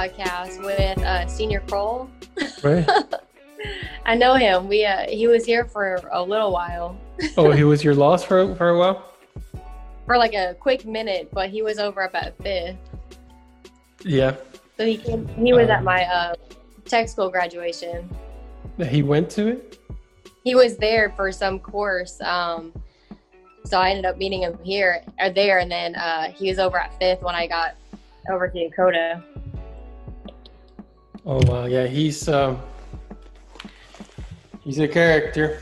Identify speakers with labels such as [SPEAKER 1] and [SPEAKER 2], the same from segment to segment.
[SPEAKER 1] podcast with uh, Senior Kroll.
[SPEAKER 2] Right.
[SPEAKER 1] I know him. We uh, he was here for a little while.
[SPEAKER 2] oh, he was your loss for for a while.
[SPEAKER 1] For like a quick minute, but he was over up at fifth.
[SPEAKER 2] Yeah.
[SPEAKER 1] So he came, he was
[SPEAKER 2] Um,
[SPEAKER 1] at my uh, tech school graduation.
[SPEAKER 2] He went to it.
[SPEAKER 1] He was there for some course. Um, so I ended up meeting him here or there, and then uh, he was over at fifth when I got over to Yokota.
[SPEAKER 2] Oh wow, yeah, he's um, he's a character.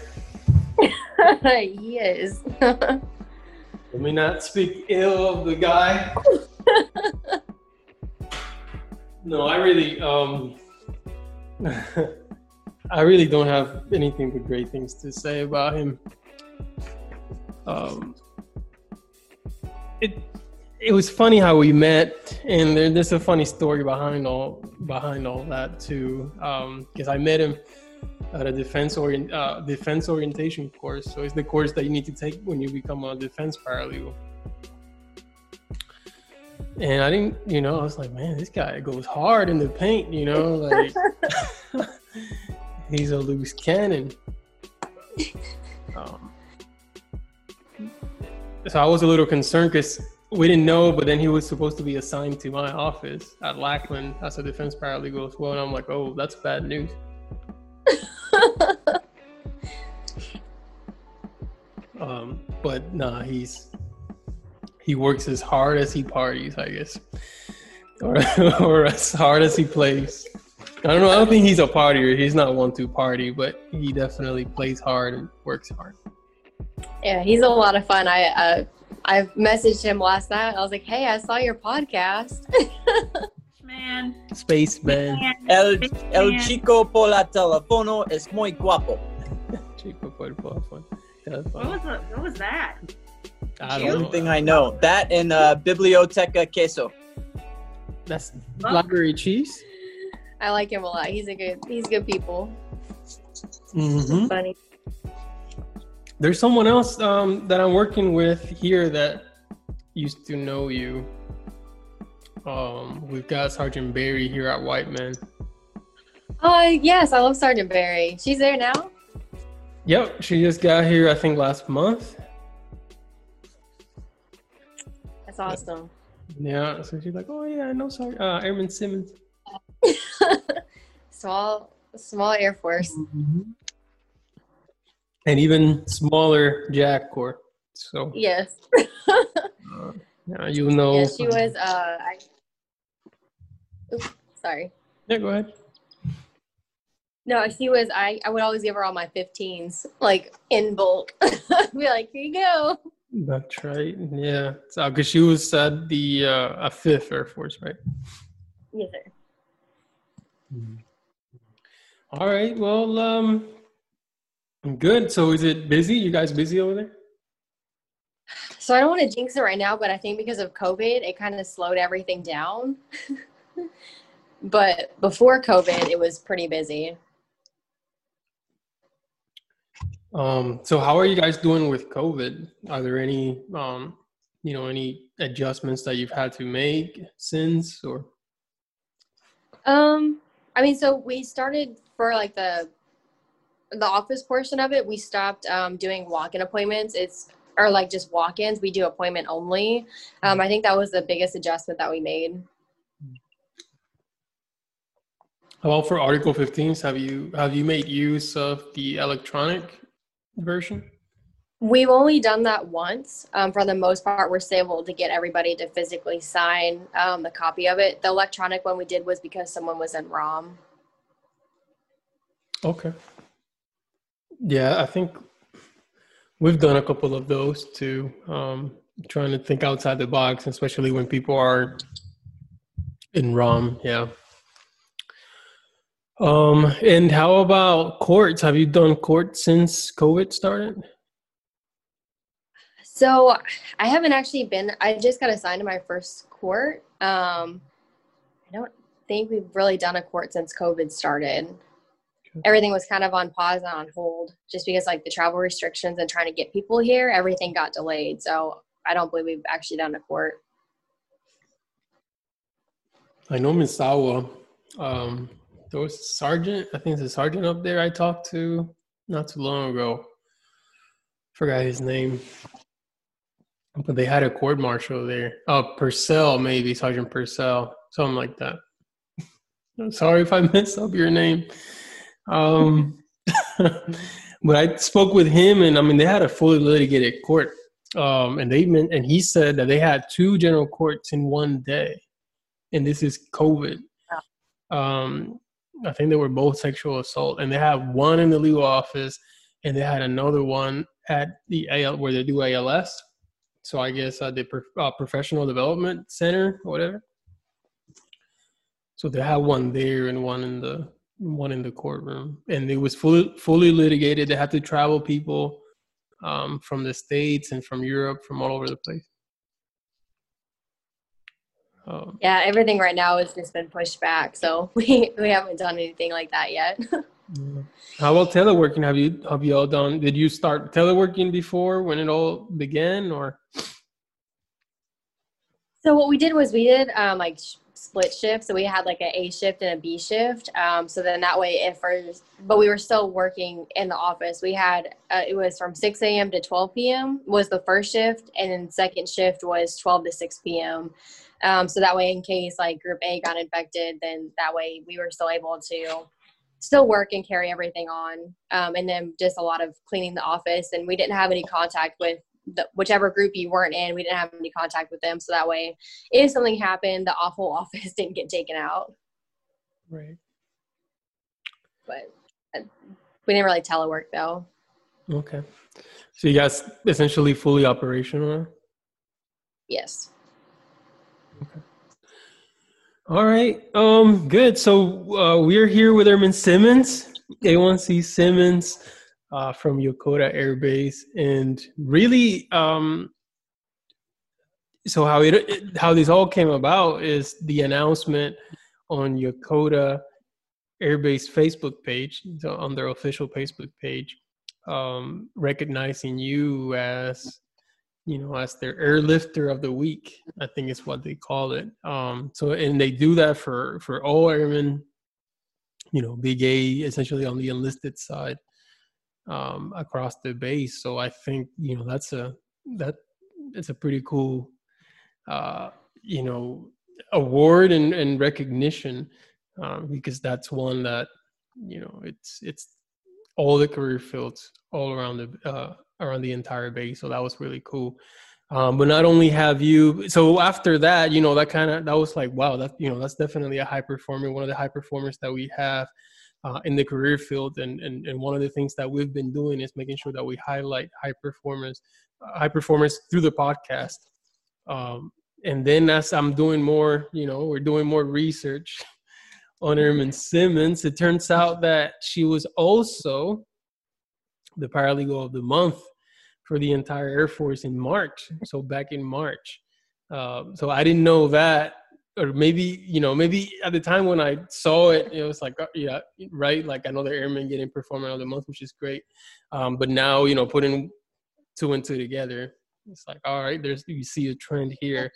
[SPEAKER 1] he is.
[SPEAKER 2] Let me not speak ill of the guy. no, I really um, I really don't have anything but great things to say about him. Um, it it was funny how we met, and there, there's a funny story behind all behind all that too. Because I met him at a defense orient uh, defense orientation course. So it's the course that you need to take when you become a defense paralegal. And I didn't, you know, I was like, man, this guy goes hard in the paint, you know, like he's a loose cannon. Um, so I was a little concerned because we didn't know, but then he was supposed to be assigned to my office at Lackland as a defense paralegal as well. And I'm like, oh, that's bad news. Um, but nah, he's he works as hard as he parties, I guess, or or as hard as he plays. I don't know. I don't think he's a partier. He's not one to party, but he definitely plays hard and works hard.
[SPEAKER 1] yeah, he's a lot of fun. I uh, I messaged him last night. I was like, "Hey, I saw your podcast."
[SPEAKER 3] Man.
[SPEAKER 2] Spaceman.
[SPEAKER 3] man,
[SPEAKER 4] El,
[SPEAKER 3] man.
[SPEAKER 4] el chico por la teléfono es muy guapo.
[SPEAKER 2] Chico por el teléfono.
[SPEAKER 3] What was, the, what was that?
[SPEAKER 2] I
[SPEAKER 4] The
[SPEAKER 2] don't
[SPEAKER 4] only thing I know. That and uh, Biblioteca Queso.
[SPEAKER 2] That's library cheese.
[SPEAKER 1] I like him a lot. He's a good. He's good people.
[SPEAKER 2] Mm-hmm.
[SPEAKER 1] Funny.
[SPEAKER 2] There's someone else um, that I'm working with here that used to know you. Um, we've got Sergeant Barry here at Whiteman.
[SPEAKER 1] Oh yes, I love Sergeant Barry. She's there now.
[SPEAKER 2] Yep, she just got here, I think, last month.
[SPEAKER 1] That's awesome.
[SPEAKER 2] Yeah, so she's like, "Oh yeah, I know Sergeant uh, Airman Simmons."
[SPEAKER 1] small, small Air Force.
[SPEAKER 2] And even smaller JAG Corps. So
[SPEAKER 1] Yes.
[SPEAKER 2] uh, yeah, you know.
[SPEAKER 1] Yeah, she was. Uh, I. Oops, sorry.
[SPEAKER 2] Yeah, go ahead.
[SPEAKER 1] No, she was. I. I would always give her all my 15s, like in bulk. Be like, here you go.
[SPEAKER 2] That's right. Yeah, so because she was at the uh, a Fifth Air Force, right?
[SPEAKER 1] Yes, sir.
[SPEAKER 2] All right. Well, um, good. So is it busy? You guys busy over there?
[SPEAKER 1] So I don't want to jinx it right now, but I think because of COVID, it kind of slowed everything down. but before COVID, it was pretty busy.
[SPEAKER 2] Um, so how are you guys doing with COVID? Are there any, um, you know, any adjustments that you've had to make since, or?
[SPEAKER 1] Um, I mean, so we started for like the the office portion of it. We stopped um, doing walk-in appointments. It's or like just walk-ins. We do appointment only. Um, I think that was the biggest adjustment that we made.
[SPEAKER 2] Well, for Article 15s, have you have you made use of the electronic version?
[SPEAKER 1] We've only done that once. Um, for the most part, we're still able to get everybody to physically sign um, the copy of it. The electronic one we did was because someone was in ROM.
[SPEAKER 2] Okay. Yeah, I think we've done a couple of those too. Um, trying to think outside the box, especially when people are in ROM. Yeah. Um, and how about courts? Have you done court since COVID started?
[SPEAKER 1] So I haven't actually been. I just got assigned to my first court. Um, I don't think we've really done a court since COVID started. Everything was kind of on pause and on hold, just because like the travel restrictions and trying to get people here, everything got delayed. So I don't believe we've actually done a court.
[SPEAKER 2] I know Misawa. Um, there was a sergeant. I think it's a sergeant up there. I talked to not too long ago. Forgot his name, but they had a court martial there. Oh, Purcell, maybe Sergeant Purcell, something like that. I'm sorry if I messed up your name. Um, but I spoke with him, and I mean, they had a fully litigated court, um, and they meant, and he said that they had two general courts in one day, and this is COVID. Um, I think they were both sexual assault, and they had one in the legal office, and they had another one at the AL where they do ALS. So I guess uh, the uh, professional development center or whatever. So they had one there and one in the one in the courtroom, and it was fully fully litigated. They had to travel people um, from the states and from Europe, from all over the place.
[SPEAKER 1] Um, yeah, everything right now has just been pushed back, so we we haven't done anything like that yet.
[SPEAKER 2] How about teleworking? Have you have you all done? Did you start teleworking before when it all began, or?
[SPEAKER 1] So what we did was we did um, like split shift. So we had like an A shift and a B shift. Um, so then that way, if our, but we were still working in the office. We had, uh, it was from 6 a.m. to 12 p.m. was the first shift. And then second shift was 12 to 6 p.m. Um, so that way, in case like group A got infected, then that way we were still able to still work and carry everything on. Um, and then just a lot of cleaning the office. And we didn't have any contact with the, whichever group you weren't in, we didn't have any contact with them. So that way, if something happened, the awful office didn't get taken out.
[SPEAKER 2] Right.
[SPEAKER 1] But uh, we didn't really telework though.
[SPEAKER 2] Okay. So you guys essentially fully operational?
[SPEAKER 1] Yes.
[SPEAKER 2] Okay. All right. Um. Good. So uh, we're here with Airman Simmons, A1C Simmons uh, from Yokota Air Base, and really, um, so how it how this all came about is the announcement on Yokota Air Base Facebook page, so on their official Facebook page, um, recognizing you as you know as their airlifter of the week. I think is what they call it. Um, so and they do that for for all airmen, you know, big A, essentially on the enlisted side um, across the base. So I think you know that's a that it's a pretty cool uh, you know award and, and recognition um, because that's one that you know it's it's all the career fields all around the uh, around the entire base. So that was really cool. Um, but not only have you, so after that, you know, that kind of that was like, wow, that you know, that's definitely a high performer, one of the high performers that we have uh, in the career field. And, and, and one of the things that we've been doing is making sure that we highlight high performance, uh, high performance through the podcast. Um, and then as I'm doing more, you know, we're doing more research on Airman Simmons. It turns out that she was also the paralegal of the month for the entire Air Force in March. So back in March. Um, so I didn't know that or maybe you know maybe at the time when i saw it it was like uh, yeah right like another airman getting performer of the month which is great. Um, but now you know putting two and two together it's like all right there's you see a trend here.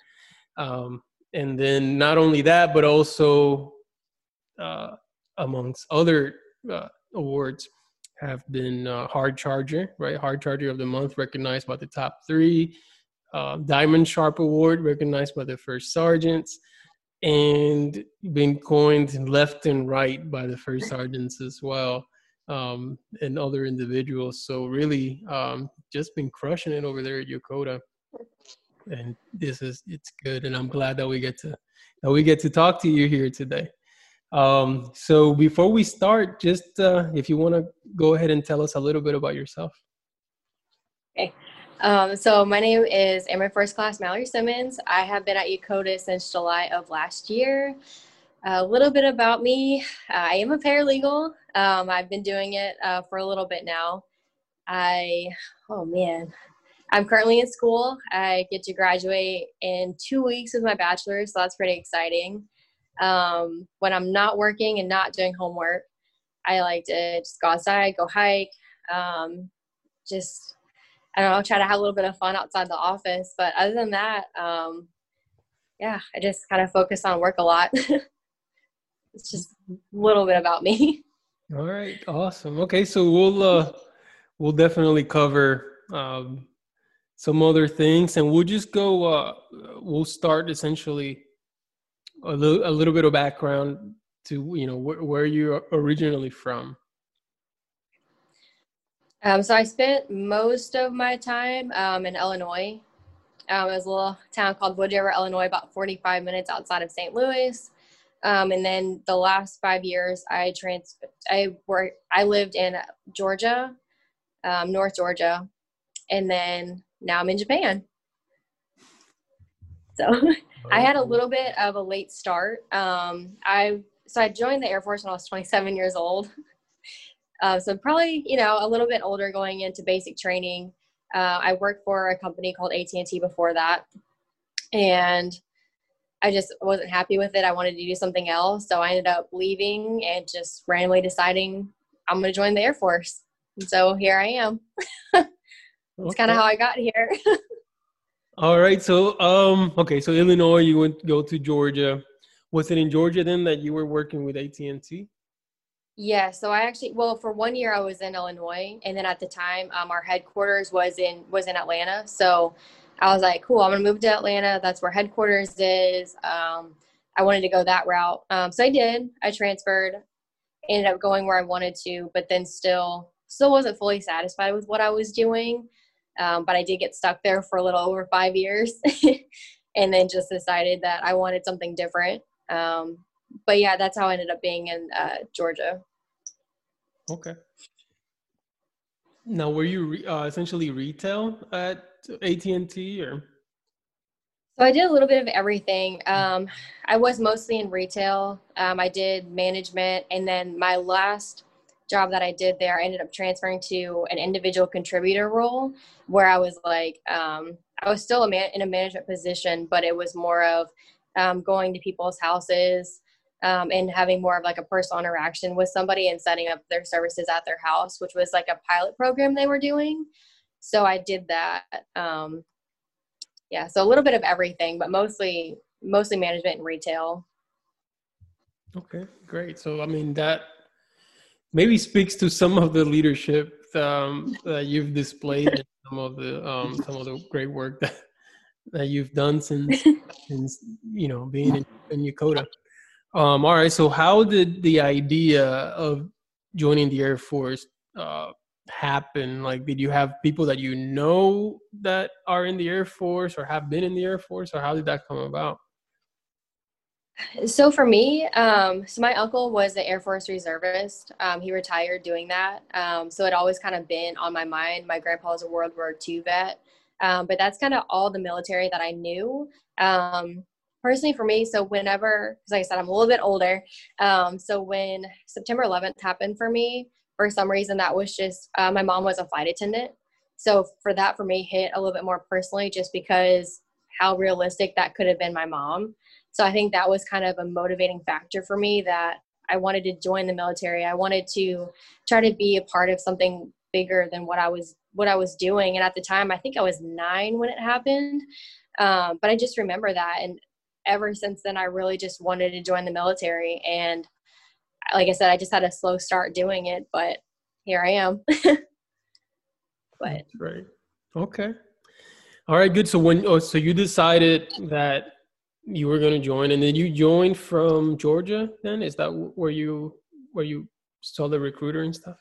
[SPEAKER 2] Um, and then not only that but also uh, amongst other uh, awards have been uh, hard charger right? Hard charger of the month recognized by the top three. Uh, diamond sharp award recognized by the first sergeants and been coined left and right by the first sergeants as well um, and other individuals. So really, um, just been crushing it over there at Yokota, and this is it's good, and I'm glad that we get to that we get to talk to you here today. Um, so before we start, just uh, if you want to go ahead and tell us a little bit about yourself.
[SPEAKER 1] Okay. Um, so my name is Airman First Class Mallory Simmons. I have been at Yokota since July of last year. A little bit about me. I am a paralegal. Um, I've been doing it uh, for a little bit now. I, oh man, I'm currently in school. I get to graduate in two weeks with my bachelor's, so that's pretty exciting. Um, when I'm not working and not doing homework, I like to just go outside, go hike, um, just I don't know, try to have a little bit of fun outside the office. But other than that, um, yeah, I just kind of focus on work a lot. it's just a little bit about me.
[SPEAKER 2] All right, awesome. Okay, so we'll uh, we'll definitely cover um, some other things, and we'll just go. Uh, we'll start essentially a little a little bit of background to you know wh- where you're originally from.
[SPEAKER 1] Um, so I spent most of my time um, in Illinois. Um, it was a little town called Wood River, Illinois, about 45 minutes outside of St. Louis. Um, and then the last five years, I trans I worked. I lived in Georgia, um, North Georgia, and then now I'm in Japan. So I had a little bit of a late start. Um, I so I joined the Air Force when I was 27 years old. Uh, so probably you know a little bit older going into basic training. Uh, I worked for a company called AT&T before that, and I just wasn't happy with it. I wanted to do something else, so I ended up leaving and just randomly deciding I'm going to join the Air Force. And so here I am. That's okay. kind of how I got here.
[SPEAKER 2] All right. So, um, okay. So Illinois, you went go to Georgia. Was it in Georgia then that you were working with AT and T?
[SPEAKER 1] Yeah. So I actually, well, for one year I was in Illinois, and then at the time, um, our headquarters was in was in Atlanta. So I was like, cool, I'm gonna move to Atlanta. That's where headquarters is. Um, I wanted to go that route, um, so I did. I transferred, ended up going where I wanted to, but then still still wasn't fully satisfied with what I was doing. Um, but I did get stuck there for a little over five years, and then just decided that I wanted something different. Um, but yeah, that's how I ended up being in uh, Georgia.
[SPEAKER 2] Okay. Now, were you re- uh, essentially retail at AT and T, or?
[SPEAKER 1] So I did a little bit of everything. Um, I was mostly in retail. Um, I did management, and then my last job that I did there, I ended up transferring to an individual contributor role, where I was like, um, I was still a man- in a management position, but it was more of um, going to people's houses, um, and having more of like a personal interaction with somebody and setting up their services at their house, which was like a pilot program they were doing. So I did that. Um, yeah, so a little bit of everything, but mostly mostly management and retail.
[SPEAKER 2] Okay, great. So I mean that maybe speaks to some of the leadership um, that you've displayed and some of the um, some of the great work that that you've done since since you know being in, in Yokota. Um, all right. So, how did the idea of joining the Air Force uh, happen? Like, did you have people that you know that are in the Air Force or have been in the Air Force, or how did that come about?
[SPEAKER 1] So for me, um, so my uncle was the Air Force reservist. Um, he retired doing that. Um, so it always kind of been on my mind. My grandpa was a World War II vet. Um, but that's kind of all the military that I knew. Personally for me so whenever because like i said i'm a little bit older um, so when september 11th happened for me for some reason that was just uh, my mom was a flight attendant. So for that for me hit a little bit more personally just because how realistic that could have been my mom. So i think that was kind of a motivating factor for me that i wanted to join the military. I wanted to try to be a part of something bigger than what i was what i was doing. And at the time i think i was nine when it happened um, but i just remember that. And ever since then, I really just wanted to join the military. And like I said, I just had a slow start doing it, but here I am. but
[SPEAKER 2] right. Okay. All right, good. So when oh, so you decided that you were going to join, and then you joined from Georgia. Then is that where you where you saw the recruiter and stuff?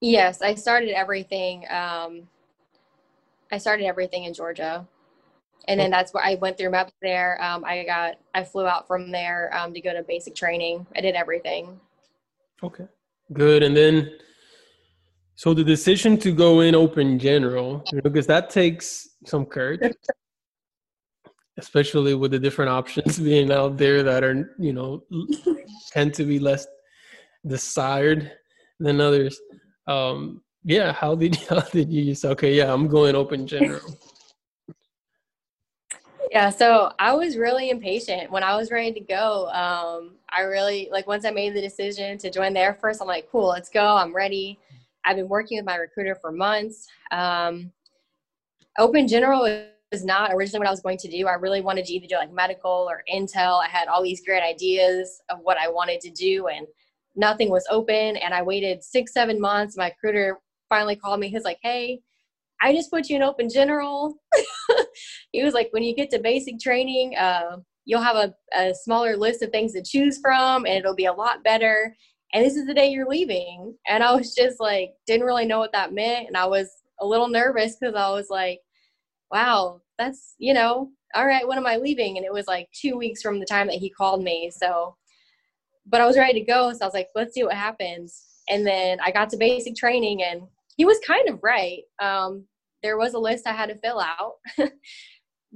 [SPEAKER 1] Yes, I started everything. Um, I started everything in Georgia and then that's where I went through MEPS there. Um, I got I flew out from there um, to go to basic training. I did everything.
[SPEAKER 2] Okay, good. And then, so the decision to go in open general, because that takes some courage, especially with the different options being out there that are you know tend to be less desired than others. Um, yeah, how did how did you say okay? Yeah, I'm going open general.
[SPEAKER 1] Yeah, so I was really impatient when I was ready to go. Um, I really like once I made the decision to join the Air Force, I'm like, cool, let's go. I'm ready. I've been working with my recruiter for months. Um, Open General was not originally what I was going to do. I really wanted to either do like medical or intel. I had all these great ideas of what I wanted to do, and nothing was open. And I waited six, seven months. My recruiter finally called me. He's like, "Hey, I just put you in open general." he was like, "When you get to basic training, uh, you'll have a, a smaller list of things to choose from, and it'll be a lot better." And this is the day you're leaving. And I was just like, didn't really know what that meant. And I was a little nervous because I was like, wow, that's, you know, all right, when am I leaving? And it was like two weeks from the time that he called me. So, but I was ready to go. So I was like, let's see what happens. And then I got to basic training and he was kind of right. Um, there was a list I had to fill out.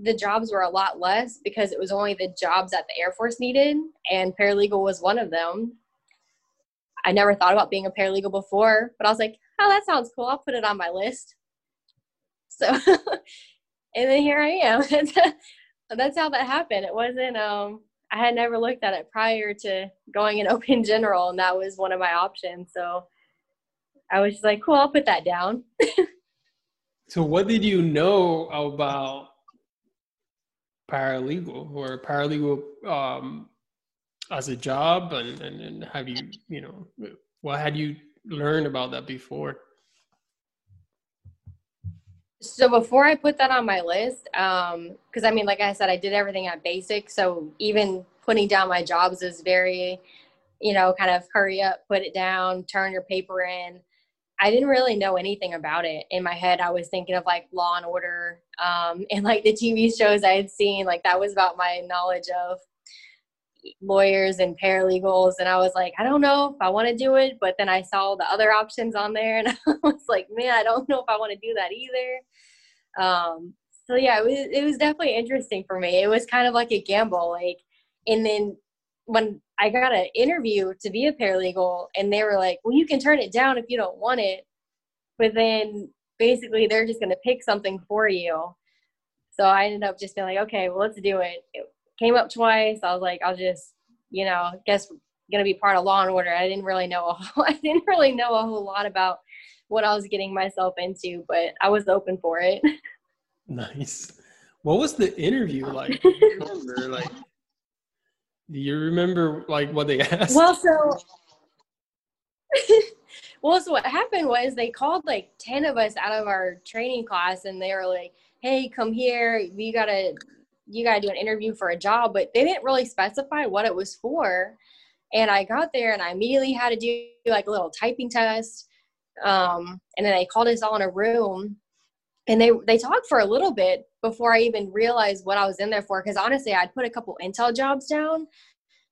[SPEAKER 1] the jobs were a lot less because it was only the jobs that the Air Force needed, and paralegal was one of them. I never thought about being a paralegal before, but I was like, oh, that sounds cool. I'll put it on my list. So, and then here I am. That's how that happened. It wasn't, um, I had never looked at it prior to going in open general, and that was one of my options. So I was just like, cool, I'll put that down.
[SPEAKER 2] so, what did you know about paralegal or paralegal um, as a job, and, and, and have you, you know, what had you learned about that before?
[SPEAKER 1] So before I put that on my list, because um, I mean, like I said, I did everything at basic. So even putting down my jobs is very, you know, kind of hurry up, put it down, turn your paper in. I didn't really know anything about it. In my head, I was thinking of like Law and Order um, and like the TV shows I had seen. Like that was about my knowledge of lawyers and paralegals and I was like, I don't know if I want to do it, but then I saw the other options on there and I was like, man, I don't know if I want to do that either. Um, so yeah, it was, it was definitely interesting for me. It was kind of like a gamble, like, and then when I got an interview to be a paralegal and they were like, well, you can turn it down if you don't want it, but then basically they're just going to pick something for you. So I ended up just being like, okay, well, let's do it. it came up twice. I was like, I'll just, you know, guess gonna be part of Law and Order. I didn't really know a whole, I didn't really know a whole lot about what I was getting myself into, but I was open for it.
[SPEAKER 2] Nice. What was the interview like? remember, like, do you remember like what they asked?
[SPEAKER 1] Well, so. well, so what happened was they called like 10 of us out of our training class and they were like, hey, come here. You got to you got to do an interview for a job, but they didn't really specify what it was for. And I got there and I immediately had to do like a little typing test. Um, and then they called us all in a room and they, they talked for a little bit before I even realized what I was in there for. Cause honestly, I'd put a couple Intel jobs down.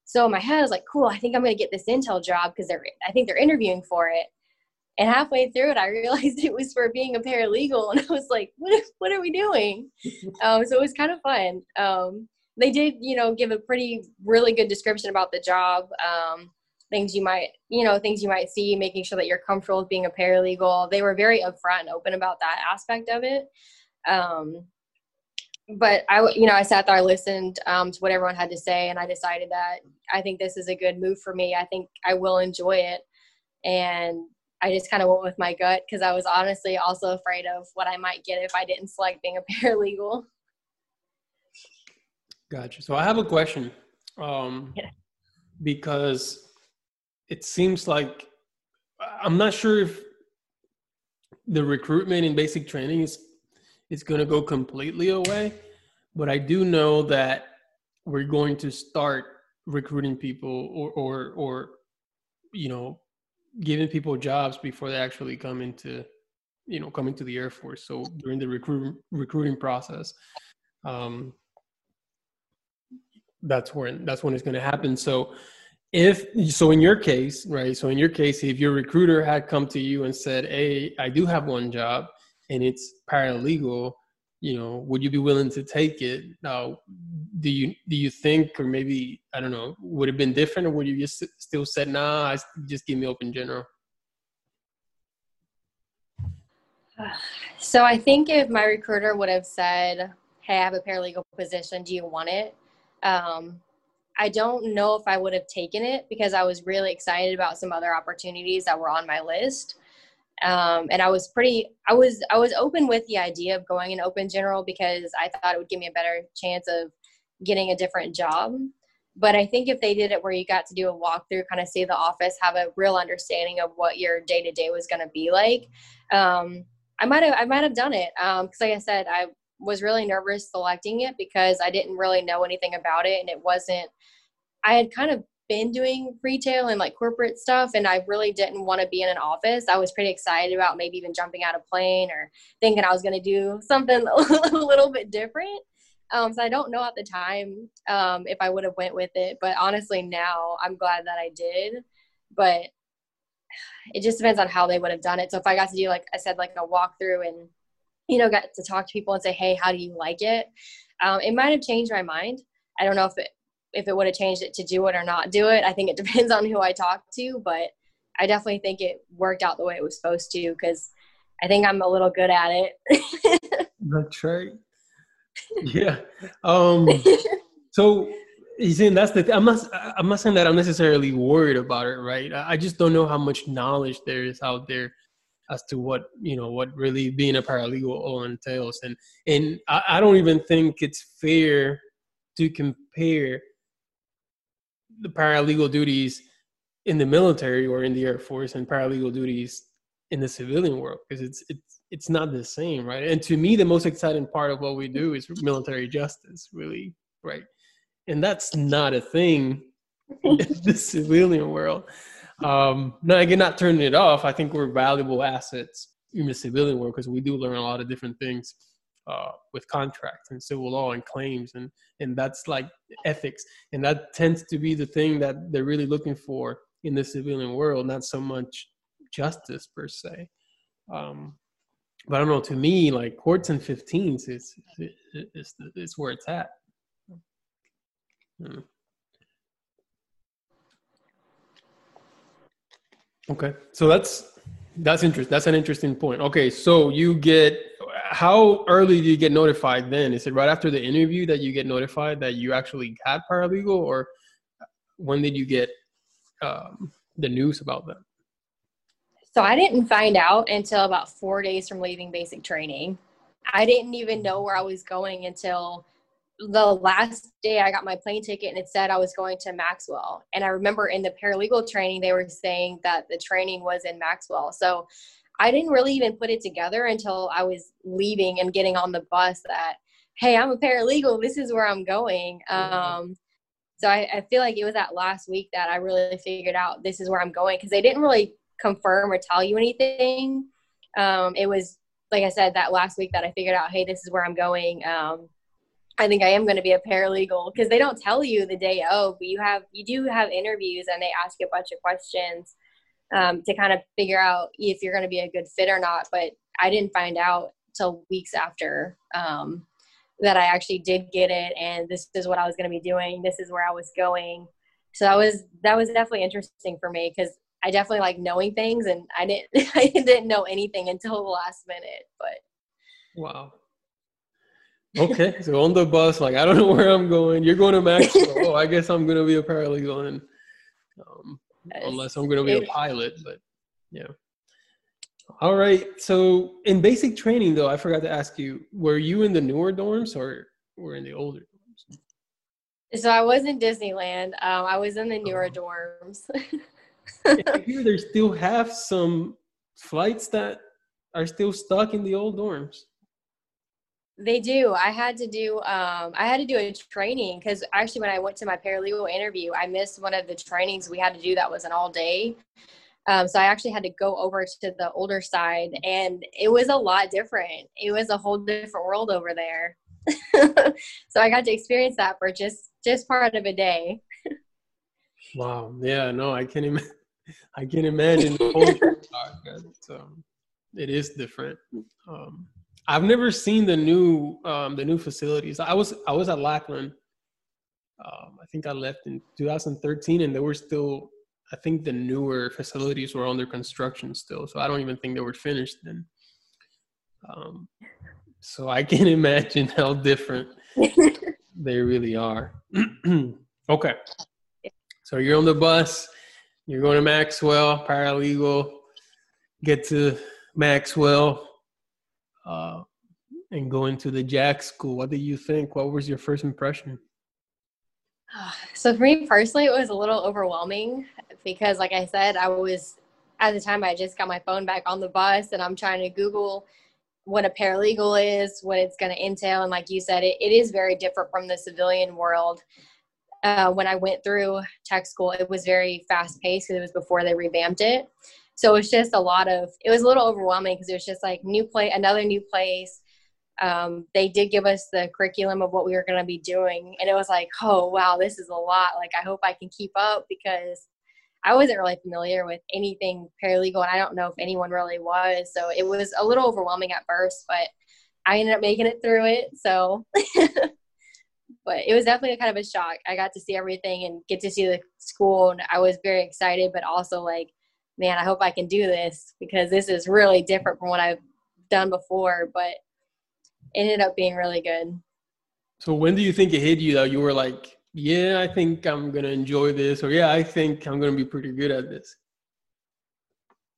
[SPEAKER 1] So in my head, I was like, cool, I think I'm going to get this Intel job because they're, I think they're interviewing for it. And halfway through it, I realized it was for being a paralegal, and I was like, "What? What are we doing?" um, so it was kind of fun. Um, they did, you know, give a pretty, really good description about the job. Um, things you might, you know, things you might see, making sure that you're comfortable with being a paralegal. They were very upfront and open about that aspect of it. Um, but I, you know, I sat there, I listened um, to what everyone had to say, and I decided that I think this is a good move for me. I think I will enjoy it, and I just kind of went with my gut because I was honestly also afraid of what I might get if I didn't select being a paralegal.
[SPEAKER 2] Gotcha. So I have a question um, yeah. because it seems like I'm not sure if the recruitment in basic training is is going to go completely away, but I do know that we're going to start recruiting people or or or you know giving people jobs before they actually come into you know come into the air force so during the recruit, recruiting process um, that's when that's when it's going to happen. So if so in your case right so in your case if your recruiter had come to you and said hey i do have one job and it's paralegal you know would you be willing to take it? Now do you do you think or maybe i don't know would it have been different or would you just still said nah just give me open general
[SPEAKER 1] so i think if my recruiter would have said hey i have a paralegal position. Do you want it? Um, i don't know if i would have taken it because i was really excited about some other opportunities that were on my list Um, and I was pretty, I was, I was open with the idea of going in open general because I thought it would give me a better chance of getting a different job. But I think if they did it where you got to do a walkthrough, kind of see the office, have a real understanding of what your day to day was going to be like, um, I might have, I might have done it. Because, um, like I said, I was really nervous selecting it because I didn't really know anything about it, and it wasn't. I had kind of been doing retail and like corporate stuff and I really didn't want to be in an office. I was pretty excited about maybe even jumping out of plane or thinking I was going to do something a little bit different. Um, so I don't know at the time um, if I would have went with it, but honestly now I'm glad that I did. But it just depends on how they would have done it. So if I got to do like I said, like a walkthrough and you know got to talk to people and say, hey, how do you like it? Um, it might have changed my mind. I don't know if it if it would have changed it to do it or not do it. I think it depends on who I talk to, but I definitely think it worked out the way it was supposed to because I think I'm a little good at it.
[SPEAKER 2] That's right. Yeah. Um, so you see, that's the. Th- I'm not. I'm not saying that I'm necessarily worried about it, right? I just don't know how much knowledge there is out there as to what you know what really being a paralegal entails, and and I, I don't even think it's fair to compare the paralegal duties in the military or in the Air Force and paralegal duties in the civilian world because it's it's it's not the same, right? And to me, the most exciting part of what we do is military justice, really, right? And that's not a thing in the civilian world. Um, now, again, not turning it off. I think we're valuable assets in the civilian world because we do learn a lot of different things uh, with contracts and civil law and claims and and that's like ethics and that tends to be the thing that they're really looking for in the civilian world not so much justice per se um, but i don't know to me like courts and 15s is is, is where it's at hmm. Okay so that's that's interesting that's an interesting point okay so you get how early do you get notified then? Is it right after the interview that you get notified that you actually got paralegal, or when did you get um, the news about that?
[SPEAKER 1] So I didn't find out until about four days from leaving basic training. I didn't even know where I was going until the last day I got my plane ticket and it said I was going to Maxwell. And I remember in the paralegal training, they were saying that the training was in Maxwell. So I didn't really even put it together until I was leaving and getting on the bus that, hey, I'm a paralegal. This is where I'm going. Um, so I, I, feel like it was that last week that I really figured out this is where I'm going because they didn't really confirm or tell you anything. Um, it was, like I said, that last week that I figured out, hey, this is where I'm going. Um, I think I am going to be a paralegal because they don't tell you the day of, but you have you do have interviews and they ask you a bunch of questions um, to kind of figure out if you're going to be a good fit or not. But I didn't find out till weeks after um, that I actually did get it, and this is what I was going to be doing. This is where I was going. So that was that was definitely interesting for me because I definitely like knowing things, and I didn't I didn't know anything until the last minute. But
[SPEAKER 2] wow. Okay, so on the bus, like I don't know where I'm going. You're going to Maxwell. oh, I guess I'm going to be a paralegal, and um, unless I'm going to be a pilot. But yeah. All right. So in basic training, though, I forgot to ask you: Were you in the newer dorms or were in the older dorms?
[SPEAKER 1] So I was in Disneyland. Um, I was in the newer oh. dorms.
[SPEAKER 2] I hear they still have some flights that are still stuck in the old dorms.
[SPEAKER 1] They do. I had to do um, I had to do a training because actually when I went to my paralegal interview, I missed one of the trainings we had to do that was an all day. Um, so I actually had to go over to the older side, and it was a lot different. It was a whole different world over there. so I got to experience that for just just part of a day.
[SPEAKER 2] wow. Yeah. No, I can imagine. I can imagine. so it is different. Um, I've never seen the new um, the new facilities. I was I was at Lackland. Um, I think I left in 2013, and they were still. I think the newer facilities were under construction still, so I don't even think they were finished then. Um, so I can imagine how different they really are. okay, so you're on the bus. You're going to Maxwell, paralegal. get to Maxwell uh, and going to the JAG School. What did you think? What was your first impression?
[SPEAKER 1] So for me personally, it was a little overwhelming because, like I said, I was at the time I just got my phone back on the bus and I'm trying to Google what a paralegal is, what it's going to entail, and like you said, it, it is very different from the civilian world. Uh, when I went through tech school, it was very fast paced because it was before they revamped it. So it was just a lot of. It was a little overwhelming because it was just like new play, another new place. Um, they did give us the curriculum of what we were going to be doing and it was like oh wow this is a lot. Like i hope i can keep up because i wasn't really familiar with anything paralegal and i don't know if anyone really was. So it was a little overwhelming at first but i ended up making it through it so. But it was definitely kind of a shock. I got to see everything and get to see the school and i was very excited but also like man i hope i can do this because this is really different from what i've done before but ended up being really good.
[SPEAKER 2] So when do you think it hit you that you were like, yeah, I think I'm gonna enjoy this, or yeah, I think I'm gonna be pretty good at this?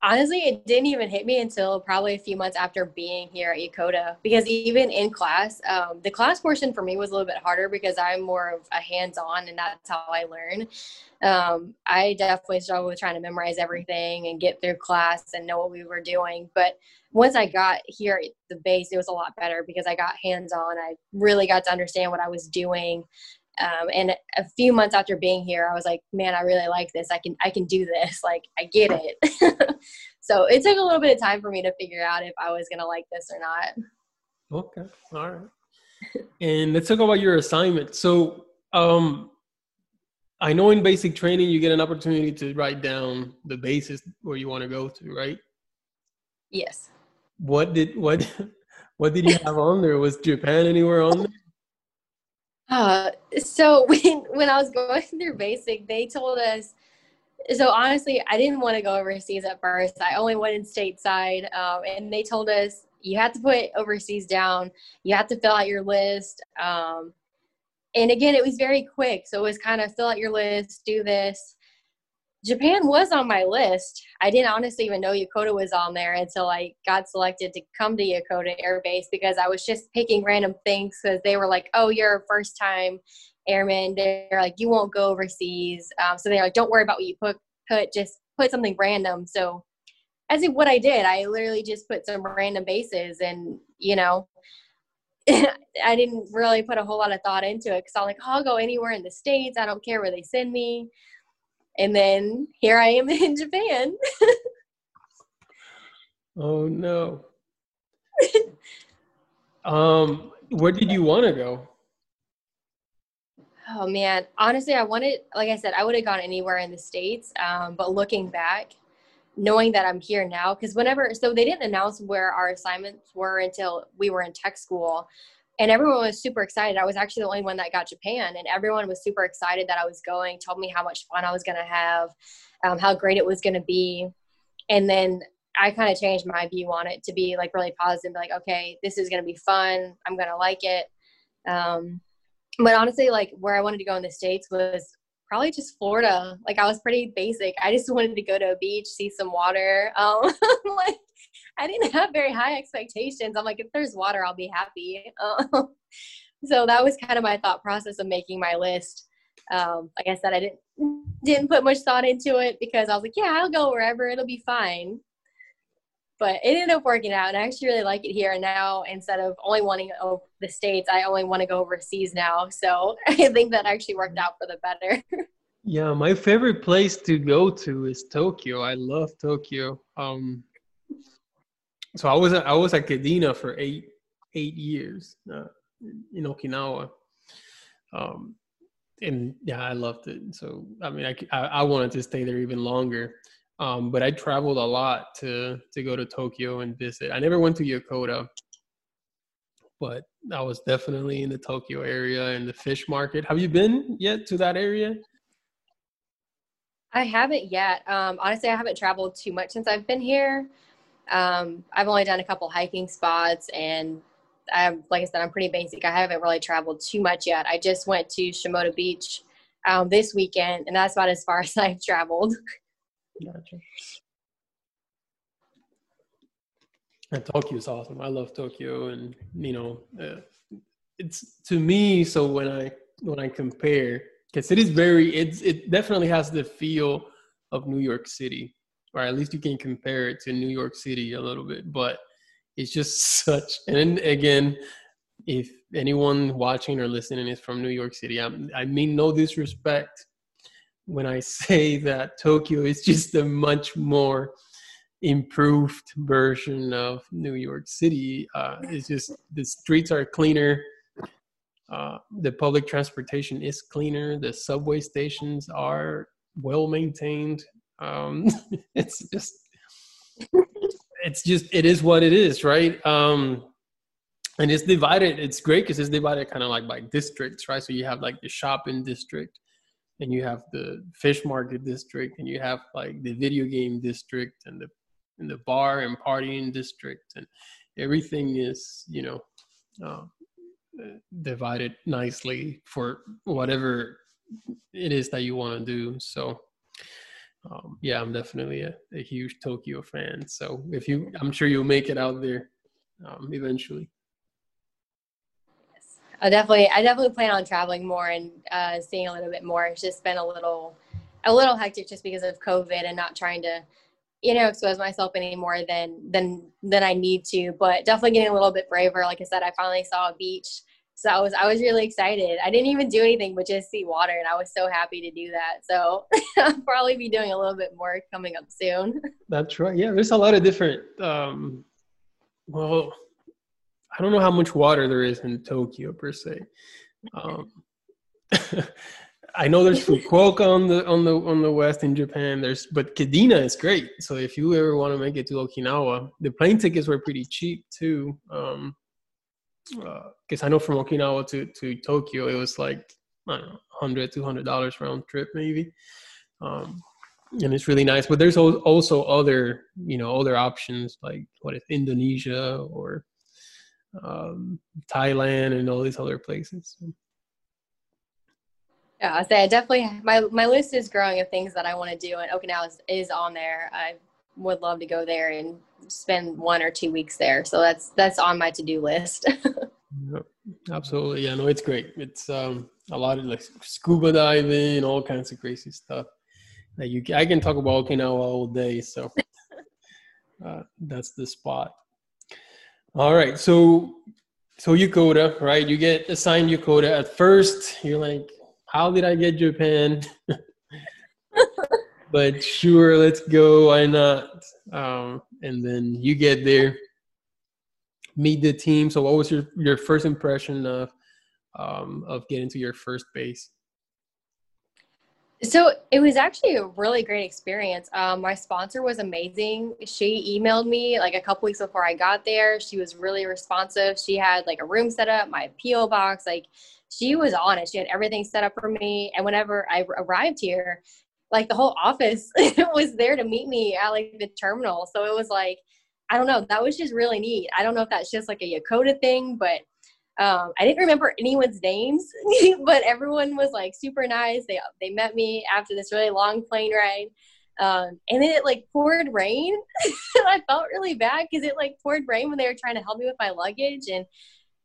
[SPEAKER 1] Honestly, it didn't even hit me until probably a few months after being here at Yokota. Because even in class, um, the class portion for me was a little bit harder because I'm more of a hands-on, and that's how I learn. Um, I definitely struggled with trying to memorize everything and get through class and know what we were doing. But once I got here at the base, it was a lot better because I got hands on. I really got to understand what I was doing. Um, and a few months after being here, I was like, man, I really like this. I can, I can do this. Like, I get it. so it took a little bit of time for me to figure out if I was going to like this or not.
[SPEAKER 2] Okay. All right. and let's talk about your assignment. So, um, I know in basic training, you get an opportunity to write down the bases where you want to go to, right?
[SPEAKER 1] Yes
[SPEAKER 2] what did what what did you have on there? Was Japan anywhere on there?
[SPEAKER 1] Uh, so when when I was going through basic, they told us. So honestly, I didn't want to go overseas at first. I only went in stateside, um, and they told us you have to put overseas down. You have to fill out your list. Um, and again, it was very quick, so it was kind of fill out your list, do this. Japan was on my list. I didn't honestly even know Yokota was on there until I got selected to come to Yokota Air Base because I was just picking random things because they were like, "Oh, you're a first time airman." They're like, "You won't go overseas," um, so they're like, "Don't worry about what you put. Put just put something random." So, as if what I did, I literally just put some random bases, and you know, I didn't really put a whole lot of thought into it because I'm like, oh, "I'll go anywhere in the states. I don't care where they send me." And then here I am in Japan.
[SPEAKER 2] oh no. um, where did you want to go?
[SPEAKER 1] Oh man, honestly, I wanted, like I said, I would have gone anywhere in the states. Um, but looking back, knowing that I'm here now, because whenever, so they didn't announce where our assignments were until we were in tech school and everyone was super excited. I was actually the only one that got Japan, and everyone was super excited that I was going. Told me how much fun I was going to have, um, how great it was going to be, and then I kind of changed my view on it to be like really positive, like okay, this is going to be fun. I'm going to like it. Um, but honestly, like where I wanted to go in the states was probably just Florida. Like I was pretty basic. I just wanted to go to a beach, see some water. Um, like I didn't have very high expectations. I'm like, if there's water, I'll be happy. Um, so that was kind of my thought process of making my list. Um, like I said, I didn't didn't put much thought into it because I was like, yeah, I'll go wherever, it'll be fine. But it ended up working out, and I actually really like it here now. Instead of only wanting the states, I only want to go overseas now. So I think that actually worked out for the better.
[SPEAKER 2] Yeah, my favorite place to go to is Tokyo. I love Tokyo. Um, so I was I was at Kadena for eight eight years uh, in Okinawa, um, and yeah, I loved it. So I mean, I, I, I wanted to stay there even longer, um, but I traveled a lot to to go to Tokyo and visit. I never went to Yokota, but I was definitely in the Tokyo area and the fish market. Have you been yet to that area?
[SPEAKER 1] I haven't yet. Um, honestly, I haven't traveled too much since I've been here. Um, I've only done a couple hiking spots, and I have like I said, I'm pretty basic. I haven't really traveled too much yet. I just went to Shimoda Beach um, this weekend, and that's about as far as I've traveled. Gotcha.
[SPEAKER 2] And Tokyo is awesome. I love Tokyo, and you know, uh, it's to me. So when I when I compare, because it is very, it's it definitely has the feel of New York City, or at least you can compare it to New York City a little bit. But it's just such. And again, if anyone watching or listening is from New York City, I'm, I mean no disrespect when I say that Tokyo is just a much more improved version of New York City. Uh, it's just the streets are cleaner. Uh, the public transportation is cleaner. The subway stations are well maintained. Um, it's just, it's just, it is what it is, right? Um, and it's divided. It's great because it's divided kind of like by districts, right? So you have like the shopping district, and you have the fish market district, and you have like the video game district, and the in the bar and partying district and everything is you know uh, divided nicely for whatever it is that you want to do so um, yeah i'm definitely a, a, huge tokyo fan so if you i'm sure you'll make it out there um, eventually
[SPEAKER 1] I definitely, I definitely plan on traveling more and uh, seeing a little bit more. It's just been a little, a little hectic just because of COVID and not trying to you know expose myself any more than than than I need to. But definitely getting a little bit braver. Like I said, I finally saw a beach, so I was I was really excited. I didn't even do anything but just see water, and I was so happy to do that. So I'll probably be doing a little bit more coming up soon.
[SPEAKER 2] That's right. Yeah, there's a lot of different. Um, well, I don't know how much water there is in Tokyo per se. Um, I know there's Fukuoka on the on the on the west in Japan. There's but Kadena is great. So if you ever want to make it to Okinawa, the plane tickets were pretty cheap too. Um, because uh, I know from Okinawa to to Tokyo it was like I don't know, 100 200 dollars round trip maybe. Um, and it's really nice. But there's also other you know other options like what is Indonesia or um, Thailand and all these other places.
[SPEAKER 1] Yeah, I say I definitely my my list is growing of things that I want to do, and Okinawa is, is on there. I would love to go there and spend one or two weeks there. So that's that's on my to do list.
[SPEAKER 2] yep, absolutely, yeah, no, it's great. It's um a lot of like scuba diving, all kinds of crazy stuff. That you I can talk about Okinawa all day. So uh, that's the spot. All right, so so Yokota, right? You get assigned Yokota at first. You're like, how did I get Japan? but sure, let's go. Why not? Um, and then you get there, meet the team. So, what was your your first impression of um, of getting to your first base?
[SPEAKER 1] So it was actually a really great experience. Um, my sponsor was amazing. She emailed me like a couple weeks before I got there. She was really responsive. She had like a room set up, my PO box, like she was on it. She had everything set up for me. And whenever I arrived here, like the whole office was there to meet me at like the terminal. So it was like, I don't know, that was just really neat. I don't know if that's just like a Yokota thing, but um, I didn't remember anyone's names, but everyone was like super nice. They they met me after this really long plane ride. Um, and then it like poured rain. And I felt really bad because it like poured rain when they were trying to help me with my luggage. And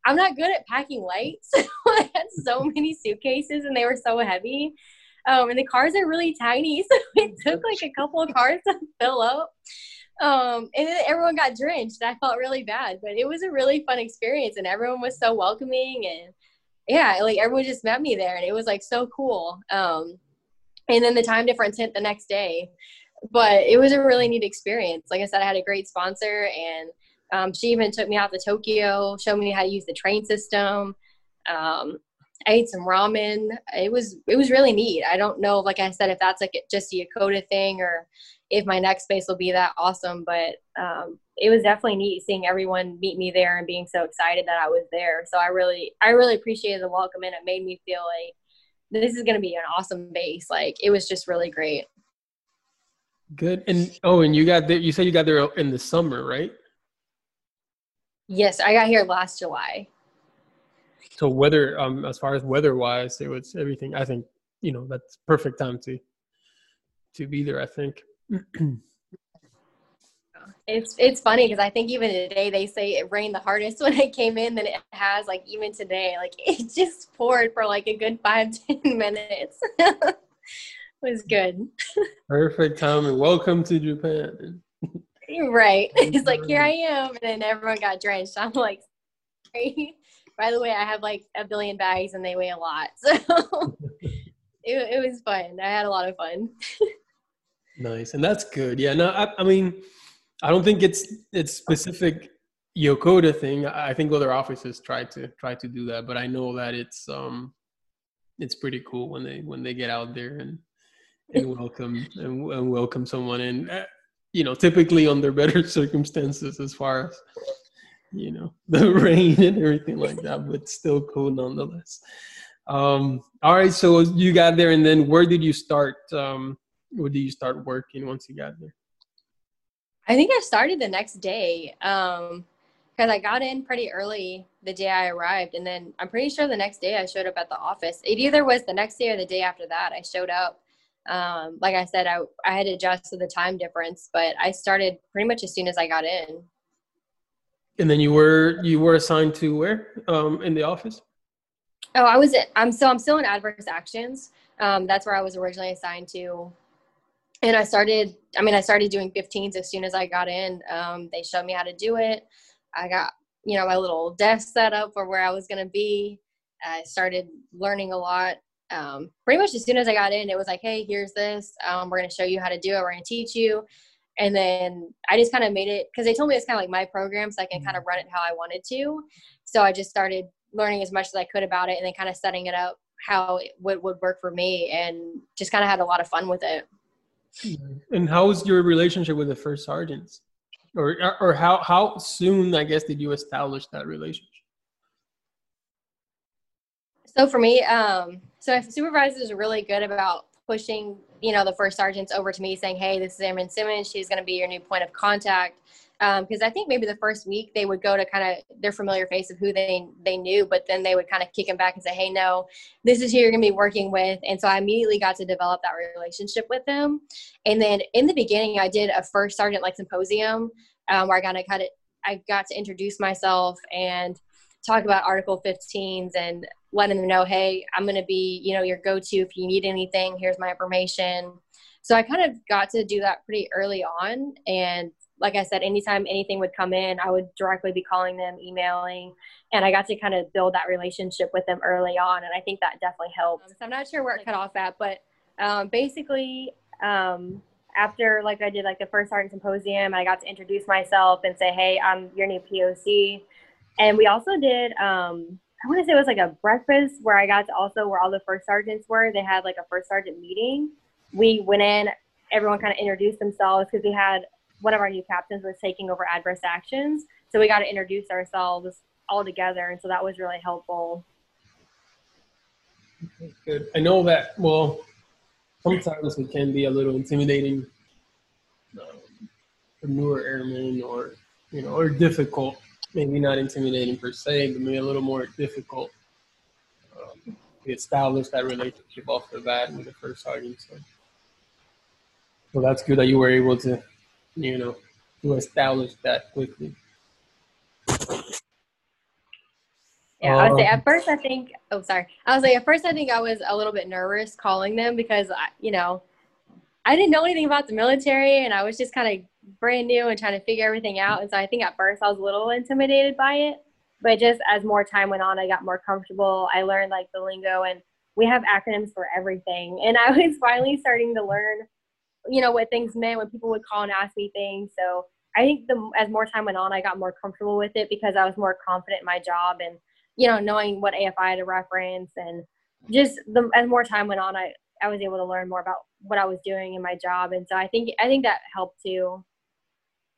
[SPEAKER 1] I'm not good at packing light. So I had so many suitcases and they were so heavy. Um, and the cars are really tiny. So it took like a couple of cars to fill up. Um, and then everyone got drenched. I felt really bad, but it was a really fun experience and everyone was so welcoming and yeah, like everyone just met me there and it was like so cool. Um, and then the time difference hit the next day, but it was a really neat experience. Like I said, I had a great sponsor and um, she even took me out to Tokyo, showed me how to use the train system. Um, I ate some ramen. It was it was really neat. I don't know, like I said, if that's like just a Yokota thing or if my next space will be that awesome. But um, it was definitely neat seeing everyone meet me there and being so excited that I was there. So I really I really appreciated the welcome and it made me feel like this is going to be an awesome base. Like it was just really great.
[SPEAKER 2] Good. And oh, and you got there. You said you got there in the summer, right?
[SPEAKER 1] Yes, I got here last July.
[SPEAKER 2] So weather, um, as far as weather wise, it was everything. I think you know that's perfect time to to be there. I think.
[SPEAKER 1] It's it's funny because I think even today they say it rained the hardest when it came in than it has like even today. Like it just poured for like a good five ten minutes. it was good.
[SPEAKER 2] Perfect timing. Welcome to Japan.
[SPEAKER 1] right. It's like here I am, and then everyone got drenched. I'm like, sorry. By the way, I have like a billion bags and they weigh a lot, so it it was fun. I had a lot of fun.
[SPEAKER 2] Nice, and that's good. Yeah, no, I, I mean, I don't think it's it's specific Yokota thing. I think other offices try to try to do that, but I know that it's um it's pretty cool when they when they get out there and and welcome and, and welcome someone in. Uh, you know, typically under better circumstances as far as you know the rain and everything like that, but still cool nonetheless. Um, all right, so you got there, and then where did you start? Um, or did you start working once you got there?
[SPEAKER 1] I think I started the next day um, because I got in pretty early the day I arrived, and then I'm pretty sure the next day I showed up at the office. It either was the next day or the day after that I showed up. Um, like I said, I I had to adjust to the time difference, but I started pretty much as soon as I got in.
[SPEAKER 2] And then you were you were assigned to where um, in the office?
[SPEAKER 1] Oh, I was. I'm so I'm still in adverse actions. Um, that's where I was originally assigned to and I started, I mean, I started doing 15s as soon as I got in. Um, they showed me how to do it. I got, you know, my little desk set up for where I was going to be. I started learning a lot. Um, pretty much as soon as I got in, it was like, hey, here's this. Um, we're going to show you how to do it. We're going to teach you. And then I just kind of made it because they told me it's kind of like my program, so I can kind of run it how I wanted to. So I just started learning as much as I could about it and then kind of setting it up how it would, would work for me and just kind of had a lot of fun with it.
[SPEAKER 2] And how was your relationship with the first sergeants? Or, or how, how soon, I guess, did you establish that relationship?
[SPEAKER 1] So for me, um, so supervisors are really good about pushing, you know, the first sergeants over to me saying, hey, this is Erin Simmons. She's going to be your new point of contact because um, I think maybe the first week they would go to kind of their familiar face of who they they knew, but then they would kind of kick them back and say, "Hey, no, this is who you're going to be working with." And so I immediately got to develop that relationship with them. And then in the beginning, I did a first sergeant like symposium um, where I kind of got it. I got to introduce myself and talk about Article 15s and letting them know, "Hey, I'm going to be you know your go-to if you need anything. Here's my information." So I kind of got to do that pretty early on and like I said, anytime anything would come in, I would directly be calling them, emailing, and I got to kind of build that relationship with them early on, and I think that definitely helped. So I'm not sure where it cut off at, but um, basically, um, after like I did like the first sergeant symposium, I got to introduce myself and say, "Hey, I'm your new POC," and we also did. Um, I want to say it was like a breakfast where I got to also where all the first sergeants were. They had like a first sergeant meeting. We went in, everyone kind of introduced themselves because we had one of our new captains was taking over adverse actions. So we got to introduce ourselves all together. And so that was really helpful.
[SPEAKER 2] Good. I know that, well, sometimes it can be a little intimidating um, for newer airmen or, you know, or difficult. Maybe not intimidating per se, but maybe a little more difficult um, to establish that relationship off the bat with the first sergeant. So, so that's good that you were able to you know, to establish that quickly.
[SPEAKER 1] Yeah, I would say at um, first I think. Oh, sorry. I was like at first I think I was a little bit nervous calling them because I, you know, I didn't know anything about the military and I was just kind of brand new and trying to figure everything out. And so I think at first I was a little intimidated by it, but just as more time went on, I got more comfortable. I learned like the lingo and we have acronyms for everything, and I was finally starting to learn you know what things meant when people would call and ask me things. So I think the as more time went on, I got more comfortable with it because I was more confident in my job and you know knowing what AFI to reference and just the as more time went on, I I was able to learn more about what I was doing in my job, and so I think I think that helped too.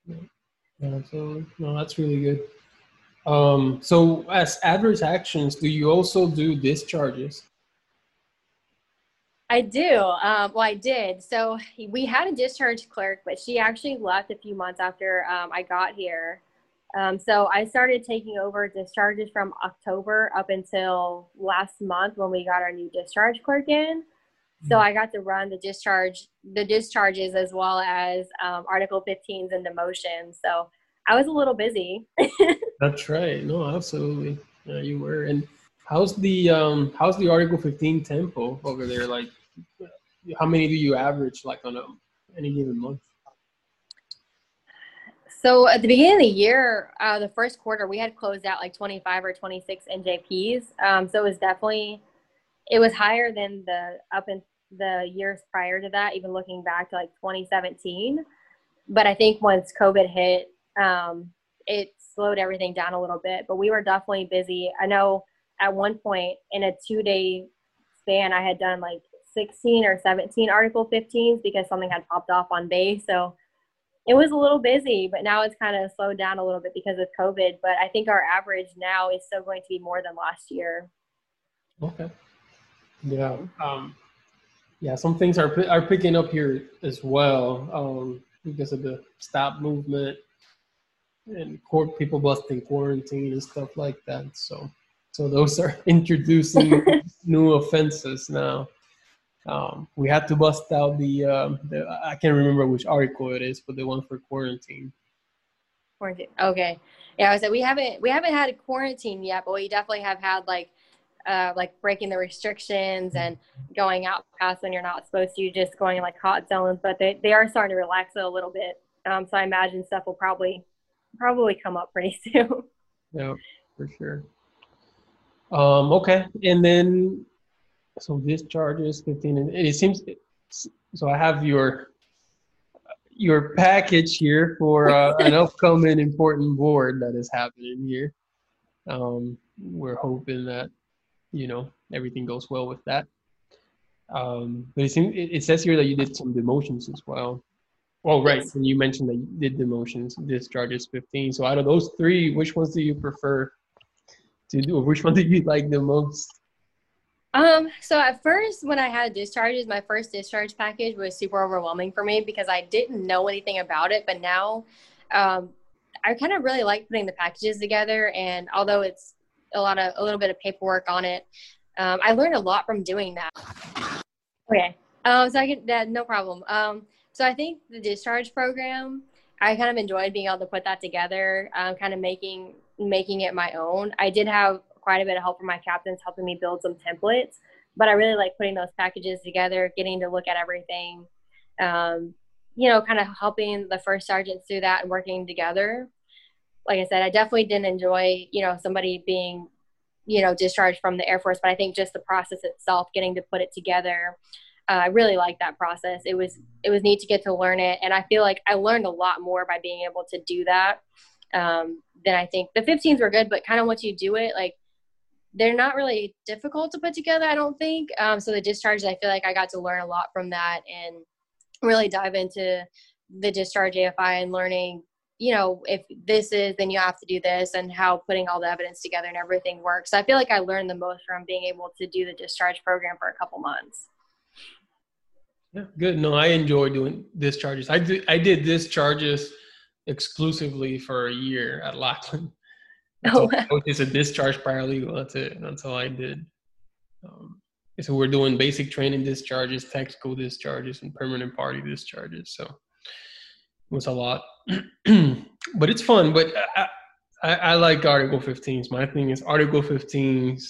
[SPEAKER 2] Yeah, absolutely. No, that's really good. Um, so, as adverse actions, do you also do discharges?
[SPEAKER 1] I do. Um, well, I did. So we had a discharge clerk, but she actually left a few months after um, I got here. Um, so I started taking over discharges from October up until last month when we got our new discharge clerk in. So I got to run the discharge, the discharges as well as um, Article 15s and demotions. So I was a little busy.
[SPEAKER 2] That's right. No, absolutely. Yeah, you were. And how's the um how's the Article 15 tempo over there? Like, how many do you average like on a, any given month?
[SPEAKER 1] So at the beginning of the year, uh, the first quarter, we had closed out like 25 or 26 NJPs. Um, so it was definitely, it was higher than the up in the years prior to that, even looking back to like 2017. But I think once COVID hit, um, it slowed everything down a little bit. But we were definitely busy. I know at one point in a two day span, I had done like 16 or 17 Article 15s because something had popped off on base. So it was a little busy, but now it's kind of slowed down a little bit because of COVID. But I think our average now is still going to be more than last year.
[SPEAKER 2] Okay. Yeah. Um, yeah. Some things are are picking up here as well um, because of the stop movement and court people busting quarantine and stuff like that. So, so those are introducing new offenses now. Um, we had to bust out the, um, the, I can't remember which article it is, but the one for quarantine.
[SPEAKER 1] Quarantine. Okay. Yeah, I said we haven't we haven't had a quarantine yet, but we definitely have had like uh, like breaking the restrictions and going out past when you're not supposed to, just going in like hot zones. But they, they are starting to relax it a little bit. Um, so I imagine stuff will probably probably come up pretty soon.
[SPEAKER 2] Yeah, for sure. Um, okay, and then so discharges 15 and it seems so i have your your package here for uh, an upcoming important board that is happening here um, we're hoping that you know everything goes well with that um, but it, seems, it, it says here that you did some demotions as well Oh, right. And you mentioned that you did demotions, discharges 15. So out of those three, which ones do you prefer to do? Or which one do you like the most?
[SPEAKER 1] Um, so at first, when I had discharges, my first discharge package was super overwhelming for me because I didn't know anything about it. But now, um, I kind of really like putting the packages together. And although it's a lot of a little bit of paperwork on it, um, I learned a lot from doing that. Okay. Um, so I get that no problem. Um, so I think the discharge program, I kind of enjoyed being able to put that together, um, kind of making making it my own. I did have quite a bit of help from my captains helping me build some templates. But I really like putting those packages together, getting to look at everything, um, you know, kind of helping the first sergeants through that and working together. Like I said, I definitely didn't enjoy, you know, somebody being, you know, discharged from the Air Force, but I think just the process itself, getting to put it together, uh, I really like that process. It was it was neat to get to learn it, and I feel like I learned a lot more by being able to do that um, than I think the 15s were good. But kind of once you do it, like they're not really difficult to put together, I don't think. Um, so the discharges, I feel like I got to learn a lot from that and really dive into the discharge AFI and learning, you know, if this is, then you have to do this and how putting all the evidence together and everything works. I feel like I learned the most from being able to do the discharge program for a couple months.
[SPEAKER 2] Yeah, good. No, I enjoy doing discharges. I did, I did discharges exclusively for a year at Lackland. Oh, wow. I was a discharge paralegal. That's it. That's all I did. Um, so we're doing basic training discharges, tactical discharges, and permanent party discharges. So was a lot, but it's fun. But I, I, I, like Article 15s. My thing is Article 15s.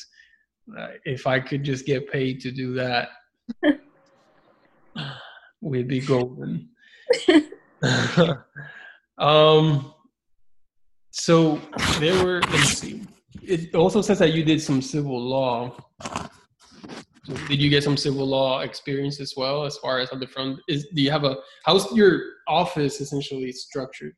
[SPEAKER 2] Uh, if I could just get paid to do that, we'd be golden. um, so there were. Let me see. It also says that you did some civil law. So did you get some civil law experience as well, as far as on the front? Is do you have a how's your office essentially structured?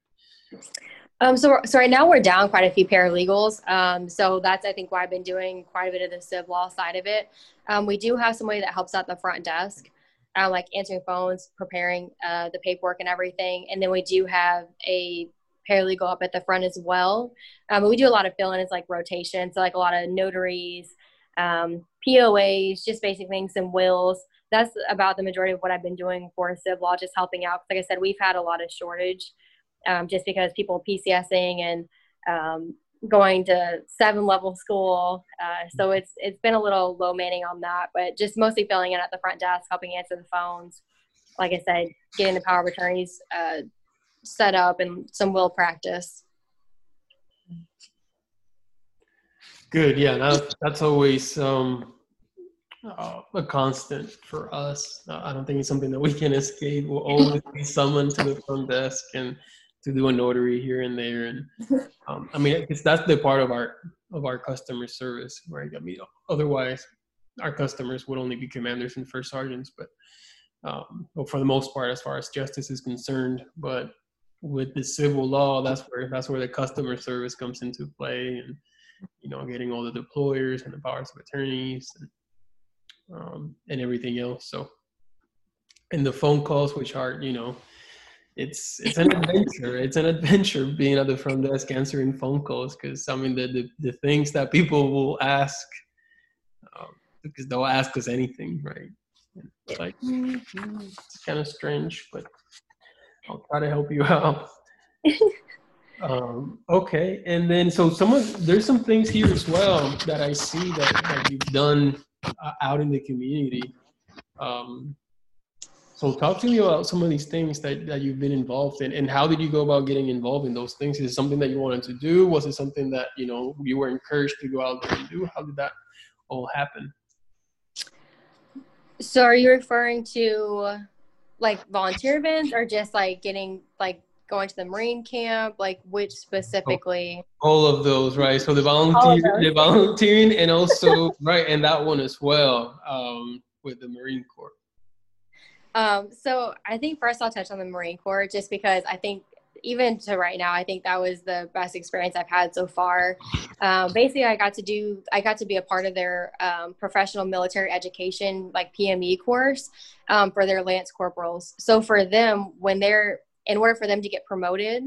[SPEAKER 1] Um, so, so right now we're down quite a few paralegals. Um, so that's, I think, why I've been doing quite a bit of the civ law side of it. Um, we do have somebody that helps out the front desk, uh, like answering phones, preparing uh, the paperwork and everything. And then we do have a paralegal up at the front as well. Um, we do a lot of fill-in, it's like rotation. So like a lot of notaries, um, POAs, just basic things, and wills. That's about the majority of what I've been doing for civ law, just helping out. Like I said, we've had a lot of shortage um, just because people PCSing and um, going to seven level school. Uh, so it's it's been a little low manning on that, but just mostly filling in at the front desk, helping answer the phones. Like I said, getting the power of attorneys uh, set up and some will practice.
[SPEAKER 2] Good. Yeah, that, that's always um, uh, a constant for us. Uh, I don't think it's something that we can escape. We'll always be summoned to the front desk and to do a notary here and there. And um, I mean, because that's the part of our of our customer service, right? I mean, otherwise, our customers would only be commanders and first sergeants, but um, well, for the most part, as far as justice is concerned. But with the civil law, that's where that's where the customer service comes into play, and you know, getting all the deployers and the powers of attorneys and um, and everything else. So, and the phone calls, which are you know, it's it's an adventure. it's an adventure being at the front desk answering phone calls because I mean the, the the things that people will ask um, because they'll ask us anything, right? It's like mm-hmm. it's kind of strange, but I'll try to help you out. um, okay, and then so some of there's some things here as well that I see that, that you've done uh, out in the community. Um, so talk to me about some of these things that, that you've been involved in and how did you go about getting involved in those things? Is it something that you wanted to do? Was it something that, you know, you were encouraged to go out there and do? How did that all happen?
[SPEAKER 1] So are you referring to like volunteer events or just like getting like going to the Marine camp? Like which specifically?
[SPEAKER 2] All of those, right? So the volunteer, the volunteering, and also right, and that one as well um, with the Marine Corps.
[SPEAKER 1] Um, so I think first I'll touch on the Marine Corps just because I think even to right now, I think that was the best experience I've had so far. Um, basically, I got to do, I got to be a part of their um, professional military education, like PME course um, for their lance corporals. So for them, when they're, in order for them to get promoted,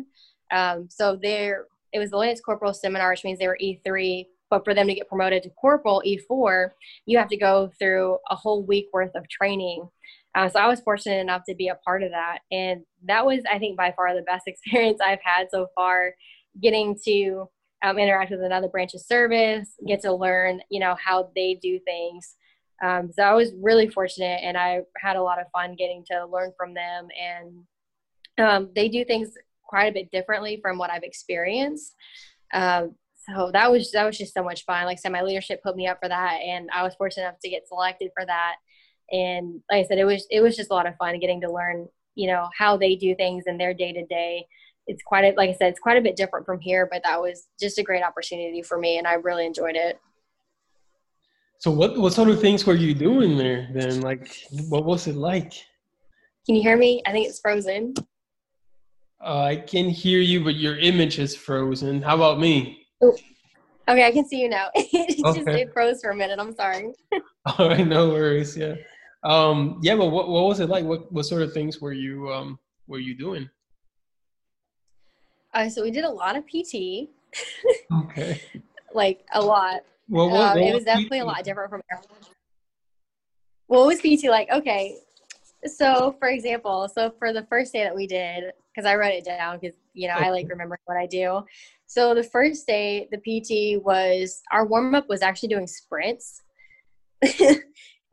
[SPEAKER 1] um, so they're, it was the lance corporal seminar, which means they were E3. But for them to get promoted to corporal E4, you have to go through a whole week worth of training uh, so I was fortunate enough to be a part of that. And that was, I think, by far the best experience I've had so far, getting to um, interact with another branch of service, get to learn, you know, how they do things. Um, so I was really fortunate and I had a lot of fun getting to learn from them. And um, they do things quite a bit differently from what I've experienced. Um, so that was that was just so much fun. Like I said, my leadership put me up for that, and I was fortunate enough to get selected for that and like I said, it was it was just a lot of fun getting to learn, you know, how they do things in their day to day. It's quite a, like I said, it's quite a bit different from here, but that was just a great opportunity for me, and I really enjoyed it.
[SPEAKER 2] So what what sort of things were you doing there then? Like, what was it like?
[SPEAKER 1] Can you hear me? I think it's frozen.
[SPEAKER 2] Uh, I can hear you, but your image is frozen. How about me?
[SPEAKER 1] Oh. Okay, I can see you now. it okay. just it froze for a minute. I'm sorry.
[SPEAKER 2] All right, no worries. Yeah. Um, yeah, but what, what was it like? What, what sort of things were you, um, were you doing?
[SPEAKER 1] Uh, so we did a lot of PT.
[SPEAKER 2] okay.
[SPEAKER 1] like a lot.
[SPEAKER 2] Well, what, um,
[SPEAKER 1] what it was, was definitely PT? a lot different from What was PT like? Okay. So for example, so for the first day that we did, because I wrote it down because, you know. I like remember what I do. So the first day, the PT was, our warm up was actually doing sprints.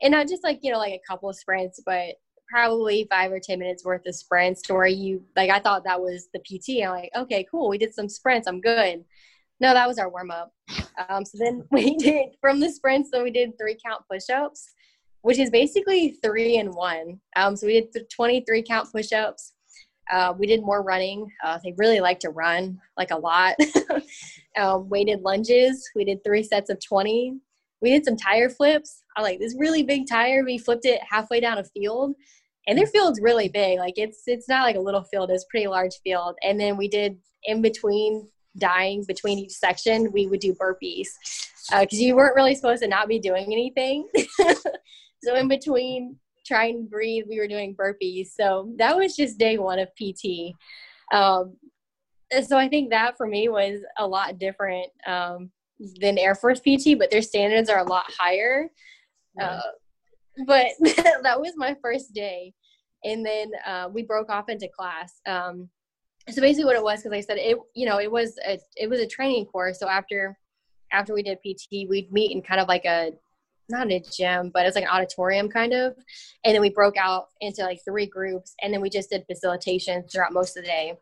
[SPEAKER 1] and not just like you know like a couple of sprints but probably five or ten minutes worth of sprints to where you like i thought that was the pt i'm like okay cool. We did some sprints. I'm good. No that was our warm-up. Um, so then we did from the sprints so we did three count push-ups which is basically three and one. Um, so we did 23 count push-ups uh, we did more running uh, they really like to run like a lot um, weighted lunges we did three sets of 20 we did some tire flips. I like this really big tire. We flipped it halfway down a field, and their field's really big. Like it's it's not like a little field; it's a pretty large field. And then we did in between dying between each section, we would do burpees because uh, you weren't really supposed to not be doing anything. so in between trying and breathe, we were doing burpees. So that was just day one of PT. Um, so I think that for me was a lot different. Um, than Air Force PT, but their standards are a lot higher. Uh, but that was my first day. And then uh, we broke off into class. Um, so basically what it was because i said it you know it was a it was a training course so after after we did pt we'd meet in kind of like a not a gym but it was like an auditorium kind of. And then we broke out into like three groups and then we just did facilitation throughout most of the day.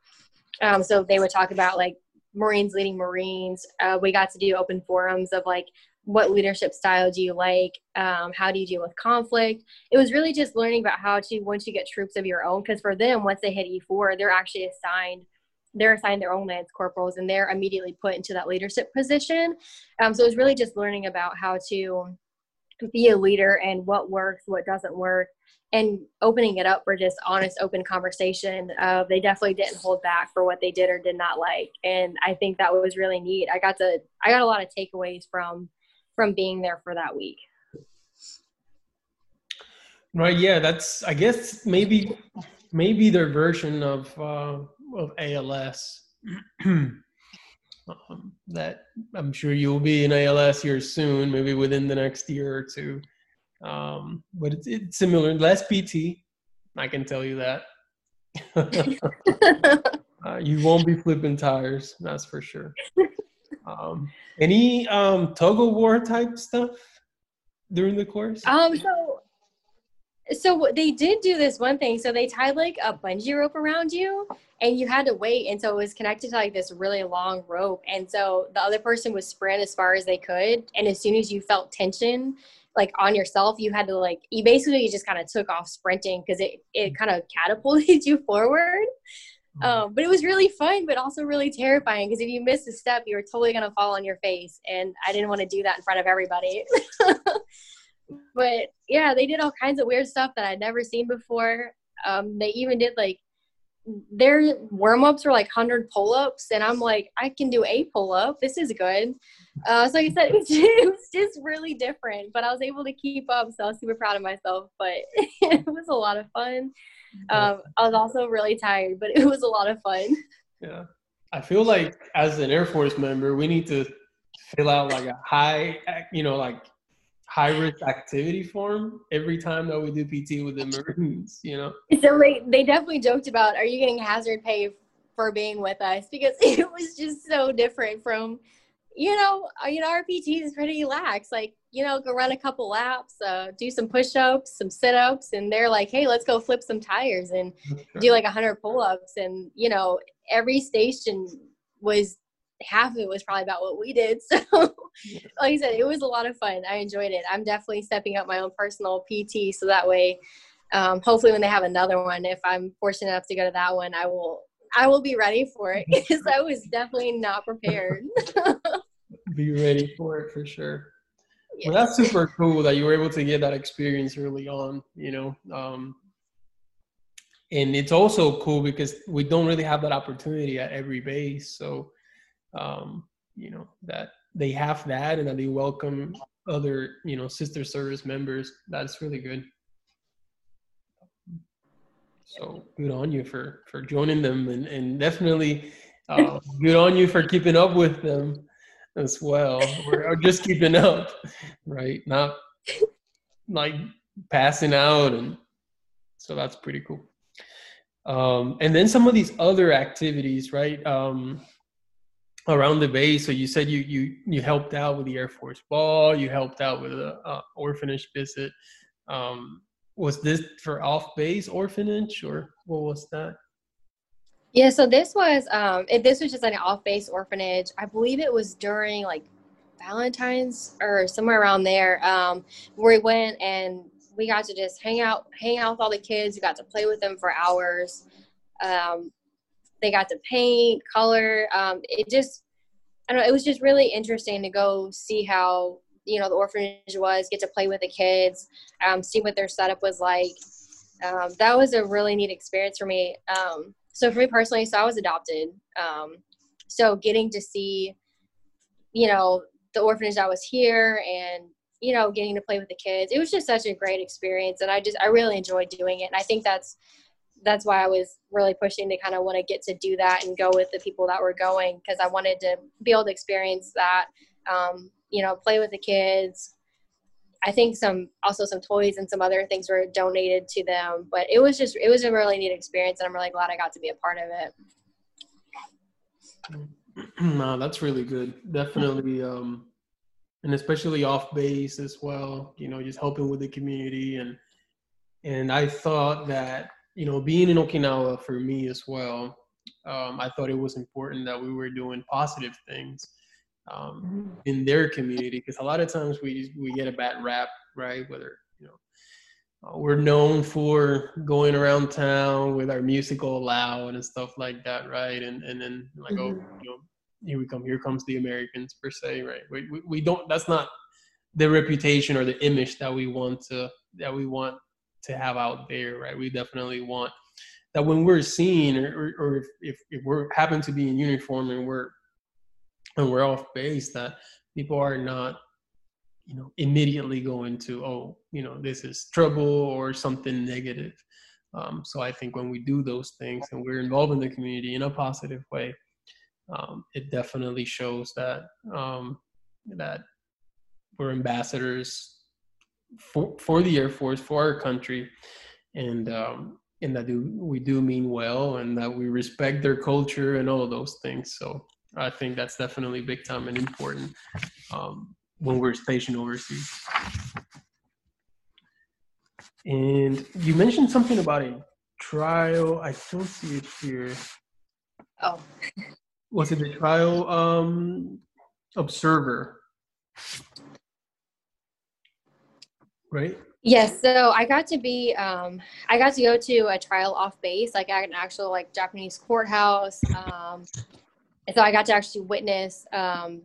[SPEAKER 1] Um, so they would talk about like marines leading marines. Uh, we got to do open forums of like what leadership style do you like? Um, how do you deal with conflict? It was really just learning about how to once you get troops of your own because for them once they hit e4 they're actually assigned they're assigned their own lance corporals and they're immediately put into that leadership position. Um, so it was really just learning about how to be a leader and what works what doesn't work and opening it up for just honest open conversation uh, they definitely didn't hold back for what they did or did not like and i think that was really neat i got to i got a lot of takeaways from from being there for that week.
[SPEAKER 2] Right. Yeah. That's. I guess maybe maybe their version of uh, of ALS. um, that I'm sure you'll be in ALS here soon, maybe within the next year or two. Um, but it's, it's similar, less PT. I can tell you that. uh, you won't be flipping tires, that's for sure. Um, any um, tug of war type stuff during the course?
[SPEAKER 1] Um, so so they did do this one thing. So they tied like a bungee rope around you, and you had to wait. And so it was connected to like this really long rope. And so the other person would sprint as far as they could. And as soon as you felt tension, like on yourself, you had to like you basically just kind of took off sprinting because it it kind of catapulted you forward. Um, but it was really fun, but also really terrifying because if you missed a step, you were totally going to fall on your face. And I didn't want to do that in front of everybody. but yeah, they did all kinds of weird stuff that I'd never seen before. Um, they even did like their warm ups were like 100 pull ups. And I'm like, I can do a pull up. This is good. Uh, so like I said, it was, just, it was just really different, but I was able to keep up. So I was super proud of myself. But it was a lot of fun. Um, I was also really tired, but it was a lot of fun.
[SPEAKER 2] Yeah. I feel like as an Air Force member, we need to fill out like a high, you know, like high risk activity form every time that we do PT with the Marines, you know?
[SPEAKER 1] So they, they definitely joked about, are you getting hazard pay for being with us? Because it was just so different from, you know, uh, you know, our PT is pretty lax. Like you know, go run a couple laps, uh, do some push ups, some sit ups, and they're like, hey, let's go flip some tires and do like 100 pull ups. And, you know, every station was half of it was probably about what we did. So, like I said, it was a lot of fun. I enjoyed it. I'm definitely stepping up my own personal PT so that way, um, hopefully, when they have another one, if I'm fortunate enough to go to that one, I will. I will be ready for it because I was definitely not prepared.
[SPEAKER 2] be ready for it for sure well, that's super cool that you were able to get that experience early on, you know. Um, and it's also cool because we don't really have that opportunity at every base. So, um, you know, that they have that and that they welcome other, you know, sister service members. That's really good. So good on you for for joining them and and definitely uh, good on you for keeping up with them as well. We're just keeping up, right? Not like passing out, and so that's pretty cool. Um, and then some of these other activities, right? Um, around the base. So you said you you you helped out with the Air Force Ball. You helped out with a, a orphanage visit. Um, was this for off base orphanage or what was that?
[SPEAKER 1] Yeah, so this was um it, this was just like an off-base orphanage. I believe it was during like Valentine's or somewhere around there. Um where we went and we got to just hang out hang out with all the kids. We got to play with them for hours. Um they got to paint, color. Um it just I don't know, it was just really interesting to go see how you know the orphanage was, get to play with the kids, um, see what their setup was like. Um, that was a really neat experience for me. Um, so for me personally, so I was adopted. Um, so getting to see, you know, the orphanage that was here and you know getting to play with the kids it was just such a great experience and i just i really enjoyed doing it and i think that's that's why i was really pushing to kind of want to get to do that and go with the people that were going because i wanted to be able to experience that um, you know play with the kids I think some also some toys and some other things were donated to them. But it was just it was a really neat experience, and I'm really glad I got to be a part of it.
[SPEAKER 2] no, that's really good. Definitely, um, and especially off base as well. You know, just helping with the community and and I thought that you know being in Okinawa for me as well. Um, I thought it was important that we were doing positive things um, mm-hmm. in their community because a lot of times we we get a bad rap, right? Whether you know uh, we're known for going around town with our musical loud and stuff like that, right? And and then like oh, mm-hmm. oh, you know, here we come, here comes the Americans per se, right? We, we we don't. That's not the reputation or the image that we want to that we want to have out there, right? We definitely want that when we're seen or, or if, if, if we're happen to be in uniform and we're and we're off base that people are not you know immediately going to oh you know this is trouble or something negative um, so i think when we do those things and we're involved in the community in a positive way um, it definitely shows that um, that we're ambassadors for, for the air force for our country and um, and that do, we do mean well and that we respect their culture and all those things so I think that's definitely big time and important um, when we're stationed overseas. And you mentioned something about a trial. I don't see it here.
[SPEAKER 1] Oh.
[SPEAKER 2] Was it the trial um, observer? Right?
[SPEAKER 1] Yes, so I got to be, um, I got to go to a trial off base, like at an actual like Japanese courthouse. Um, and so I got to actually witness um,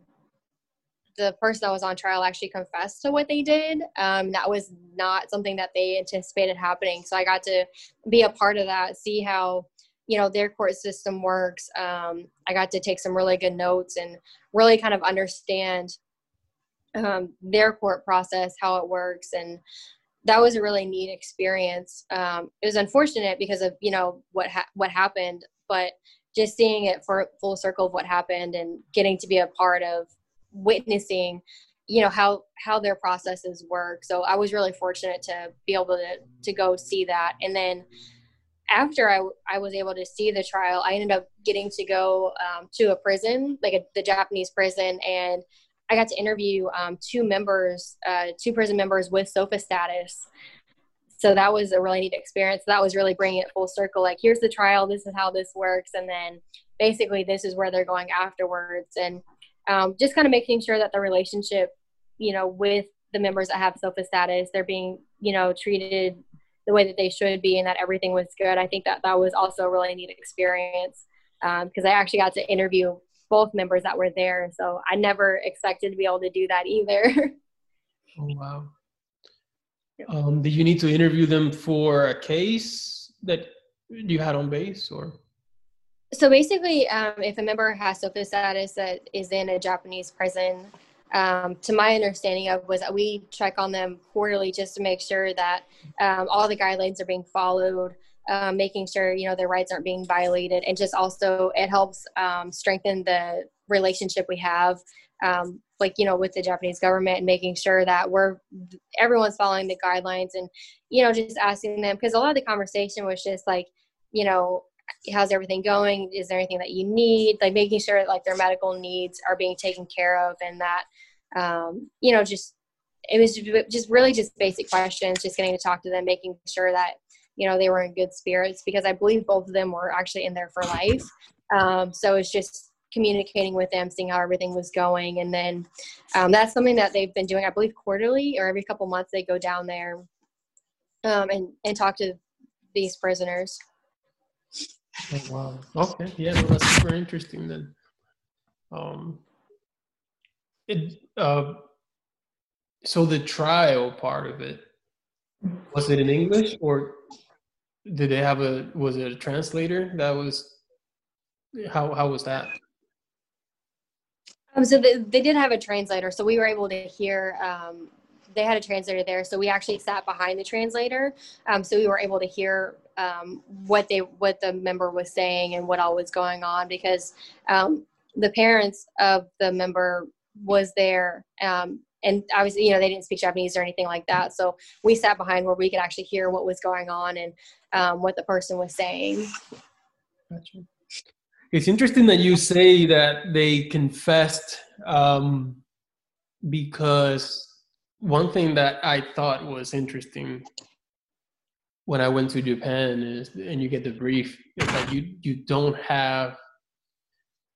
[SPEAKER 1] the person that was on trial actually confessed to what they did. Um, that was not something that they anticipated happening. So I got to be a part of that, see how you know their court system works. Um, I got to take some really good notes and really kind of understand um, their court process, how it works, and that was a really neat experience. Um, it was unfortunate because of you know what ha- what happened, but just seeing it for full circle of what happened and getting to be a part of witnessing you know how how their processes work so i was really fortunate to be able to to go see that and then after i i was able to see the trial i ended up getting to go um, to a prison like a, the japanese prison and i got to interview um, two members uh, two prison members with SOFA status. So that was a really neat experience. That was really bringing it full circle like here's the trial this is how this works and then basically this is where they're going afterwards and um, just kind of making sure that the relationship you know with the members that have SOFA status they're being you know treated the way that they should be and that everything was good. I think that that was also a really neat experience because um, i actually got to interview both members that were there. So i never expected to be able to do that either.
[SPEAKER 2] Oh wow. Um, did you need to interview them for a case that you had on base or?
[SPEAKER 1] So basically, um, if a member has SOFA status that is in a Japanese prison, um, to my understanding of was that we check on them quarterly just to make sure that um, all the guidelines are being followed, um, making sure you know their rights aren't being violated, and just also it helps um, strengthen the relationship we have um, like you know with the japanese government and making sure that we're everyone's following the guidelines and you know just asking them because a lot of the conversation was just like you know how's everything going? Is there anything that you need like making sure like their medical needs are being taken care of and that um, you know just it was just really just basic questions just getting to talk to them making sure that you know they were in good spirits because i believe both of them were actually in there for life um, so it's just communicating with them, seeing how everything was going. And then um, that's something that they've been doing, I believe, quarterly or every couple months they go down there um, and, and talk to these prisoners.
[SPEAKER 2] Oh, wow. Okay. Yeah, well, that's super interesting then. Um, it, uh, so the trial part of it, was it in English or did they have a, was it a translator that was, how, how was that?
[SPEAKER 1] Um, so they, they did have a translator, so we were able to hear. Um, they had a translator there, so we actually sat behind the translator, um, so we were able to hear um, what they what the member was saying and what all was going on because um, the parents of the member was there um, and obviously you know they didn't speak japanese or anything like that. So we sat behind where we could actually hear what was going on and um, what the person was saying.
[SPEAKER 2] Gotcha. It's interesting that you say that they confessed um, because one thing that I thought was interesting when I went to Japan is, and you get the brief, is that you you don't have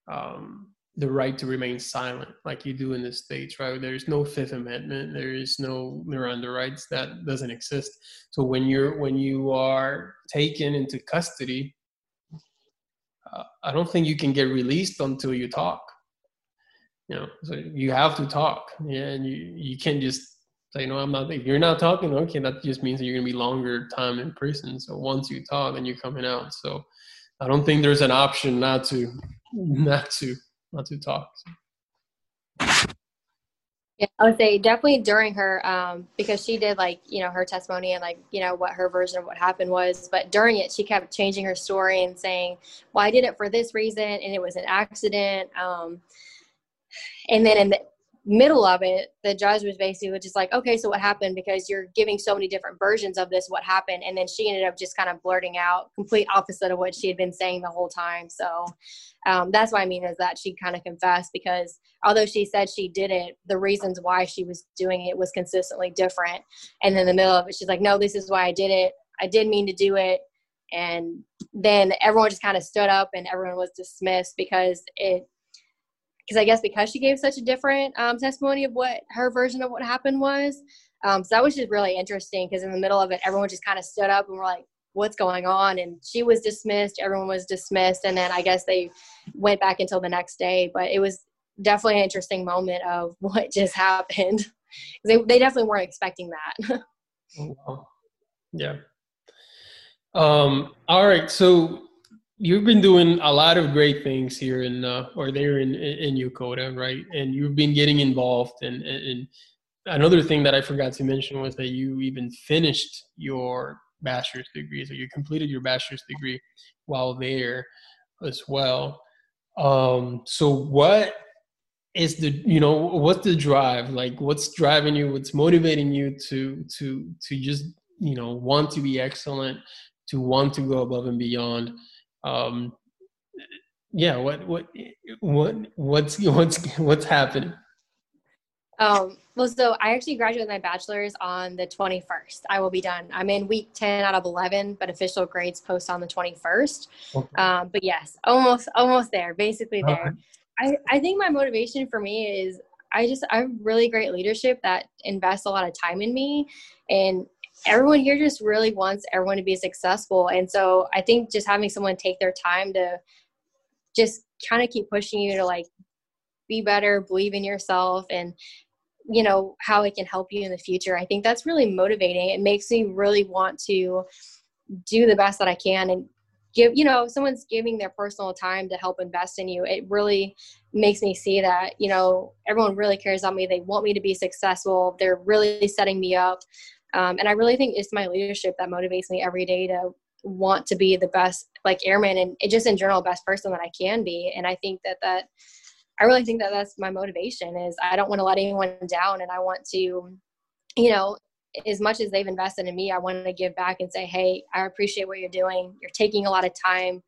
[SPEAKER 2] um, the right to remain silent like you do in the states, right? There's no Fifth Amendment. There is no Miranda rights. That doesn't exist. So when you're when you are taken into custody, uh, I don't think you can get released until you talk. You know, so you have to talk, yeah, and you you can't just say no. I'm not. If you're not talking, okay, that just means that you're gonna be longer time in prison. So once you talk, then you're coming out. So I don't think there's an option not to not to not to talk.
[SPEAKER 1] Yeah, I would say definitely during her, um, because she did like, you know, her testimony and like, you know, what her version of what happened was. But during it, she kept changing her story and saying, well, I did it for this reason and it was an accident. Um, and then in the middle of it, the judge was basically just like, okay, so what happened? Because you're giving so many different versions of this, what happened? And then she ended up just kind of blurting out complete opposite of what she had been saying the whole time. So um, that's what I mean is that she kind of confessed because although she said she did it, the reasons why she was doing it was consistently different. And in the middle of it, she's like, no, this is why I did it. I did mean to do it. And then everyone just kind of stood up and everyone was dismissed because it, because I guess because she gave such a different um, testimony of what her version of what happened was. Um, so that was just really interesting because in the middle of it, everyone just kind of stood up and were like, what's going on? And she was dismissed everyone was dismissed and then i guess they went back until the next day but it was definitely an interesting moment of what just happened. They, they definitely weren't expecting that.
[SPEAKER 2] Oh, yeah. Um all right so you've been doing a lot of great things here in uh, or there in in Yokota, right? And you've been getting involved and another thing that I forgot to mention was that you even finished your bachelor's degree. So you completed your bachelor's degree while there as well. Um, so what is the you know what's the drive like what's driving you what's motivating you to to to just you know want to be excellent to want to go above and beyond um yeah what what what what's what's what's happening
[SPEAKER 1] um, well, so I actually graduated my bachelor's on the 21st. I will be done. I'm in week 10 out of 11, but official grades post on the 21st. Okay. Um, but yes, almost, almost there, basically there. I, I think my motivation for me is I just, I have really great leadership that invests a lot of time in me. And everyone here just really wants everyone to be successful. And so I think just having someone take their time to just kind of keep pushing you to like be better, believe in yourself, and you know how it can help you in the future i think that's really motivating. It makes me really want to do the best that i can and give you know someone's giving their personal time to help invest in you it really makes me see that you know everyone really cares about me. They want me to be successful. They're really setting me up um, and i really think it's my leadership that motivates me every day to want to be the best like airman and just in general best person that i can be and i think that that I really think that that's my motivation is I don't want to let anyone down and I want to, you know, as much as they've invested in me, I want to give back and say, Hey, I appreciate what you're doing. You're taking a lot of time.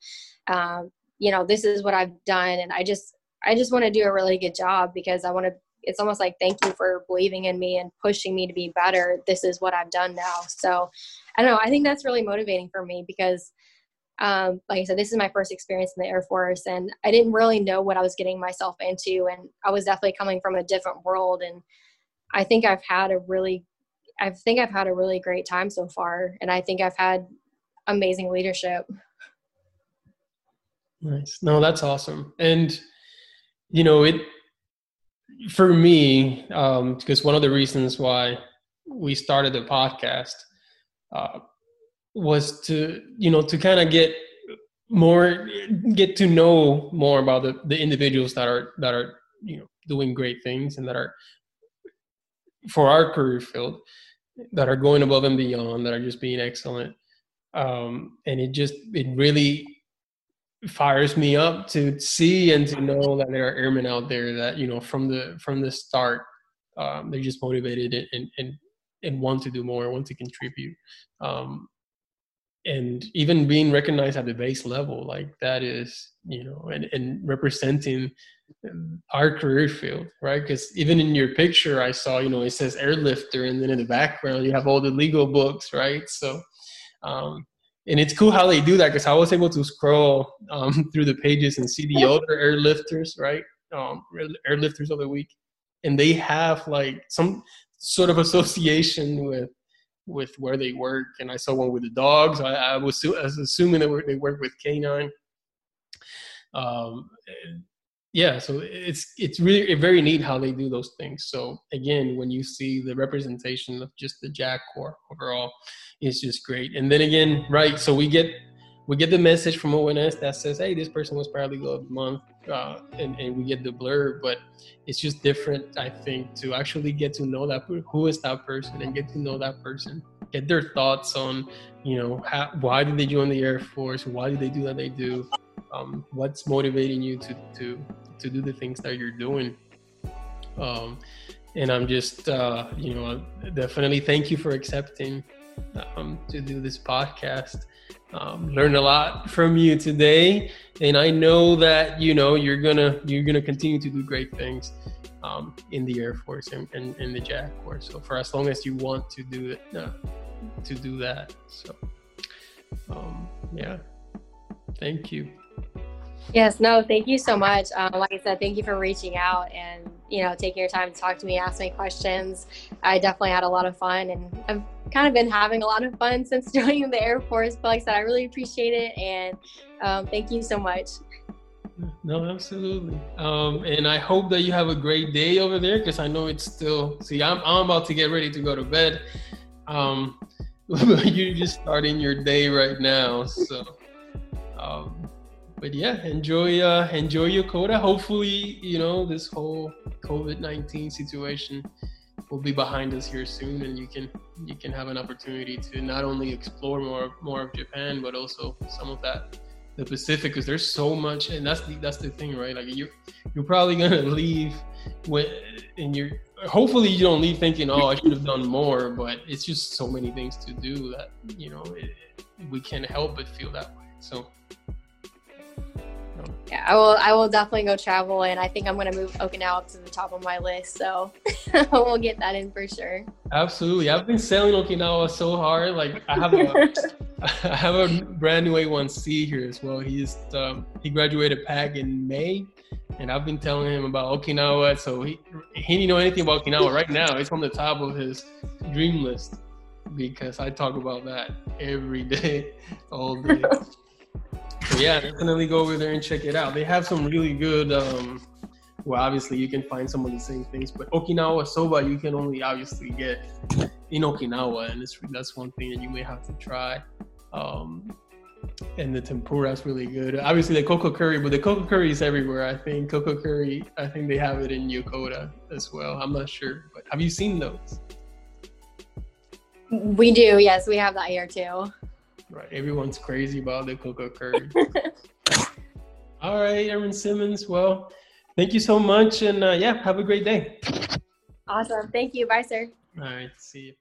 [SPEAKER 1] Um, you know, this is what I've done. And I just, I just want to do a really good job because I want to, it's almost like, thank you for believing in me and pushing me to be better. This is what I've done now. So I don't know. I think that's really motivating for me because um, like I said, this is my first experience in the Air Force, and I didn't really know what I was getting myself into, and I was definitely coming from a different world. And I think I've had a really, I think I've had a really great time so far, and I think I've had amazing leadership.
[SPEAKER 2] Nice. No, that's awesome, and you know it for me um, because one of the reasons why we started the podcast. Uh, was to you know to kind of get more get to know more about the, the individuals that are that are you know doing great things and that are for our career field that are going above and beyond that are just being excellent um, and it just it really fires me up to see and to know that there are airmen out there that you know from the from the start um, they're just motivated and, and and want to do more want to contribute um, and even being recognized at the base level, like that is, you know, and, and representing our career field, right? Because even in your picture, I saw, you know, it says airlifter, and then in the background, you have all the legal books, right? So, um, and it's cool how they do that because I was able to scroll um, through the pages and see the other airlifters, right? Um, airlifters of the week, and they have like some sort of association with with where they work. And I saw one with the dogs. I, I was, I was assuming that they work with canine. Um, yeah, so it's it's really very neat how they do those things. So again, when you see the representation of just the JAG Corps overall, it's just great. And then again, right? So we get we get the message from ONS that says, "Hey, this person was paralegal of the month," uh, and and we get the blur. But it's just different, I think, to actually get to know that who is that person and get to know that person, get their thoughts on, you know, how, why did they join the Air Force? Why did they do what they do? Um, what's motivating you to to to do the things that you're doing? Um, and I'm just, uh, you know, definitely thank you for accepting um, to do this podcast. Um, learned a lot from you today, and I know that you know you're gonna you're gonna continue to do great things um, in the Air Force and, and, and, the JAG Corps. So for as long as you want to do it, uh, to do that. So um, yeah, thank you.
[SPEAKER 1] Yes, no, thank you so much. Um, like I said, thank you for reaching out and you know taking your time to talk to me, ask me questions. I definitely had a lot of fun, and I've kind of been having a lot of fun since joining the Air Force. But like I said, I really appreciate it, and um, thank you so much.
[SPEAKER 2] No, absolutely. Um, and I hope that you have a great day over there because I know it's still. See, I'm I'm about to get ready to go to bed. Um, you're just starting your day right now, so. Um, but yeah, enjoy uh, enjoy Yokota. Hopefully, you know this whole COVID nineteen situation will be behind us here soon, and you can you can have an opportunity to not only explore more more of Japan, but also some of that the Pacific, because there's so much, and that's the that's the thing, right? Like you you're probably gonna leave when and you're hopefully you don't leave thinking, oh, I should have done more, but it's just so many things to do that you know it, we can't help but feel that way. So
[SPEAKER 1] yeah, I will. I will definitely go travel, and I think I'm going to move Okinawa up to the top of my list. So we'll get that in for sure.
[SPEAKER 2] Absolutely, I've been selling Okinawa so hard. Like I have a, I have a brand new A1C here as well. He's um, he graduated PAG in May, and I've been telling him about Okinawa. So he he didn't know anything about Okinawa. Right now, it's on the top of his dream list because I talk about that every day, all day. Yeah, definitely go over there and check it out. They have some really good. Um, well, obviously you can find some of the same things, but Okinawa soba you can only obviously get in Okinawa, and it's that's one thing that you may have to try. Um, and the tempura is really good. Obviously the coco curry, but the coco curry is everywhere. I think coco curry. I think they have it in Yokota as well. I'm not sure, but have you seen those?
[SPEAKER 1] We do. Yes, we have that here too.
[SPEAKER 2] Right. Everyone's crazy about the coco curry. All right, Erin Simmons. Well, thank you so much. And uh, yeah, have a great day.
[SPEAKER 1] Awesome. Thank you. Bye, sir.
[SPEAKER 2] All right. See you.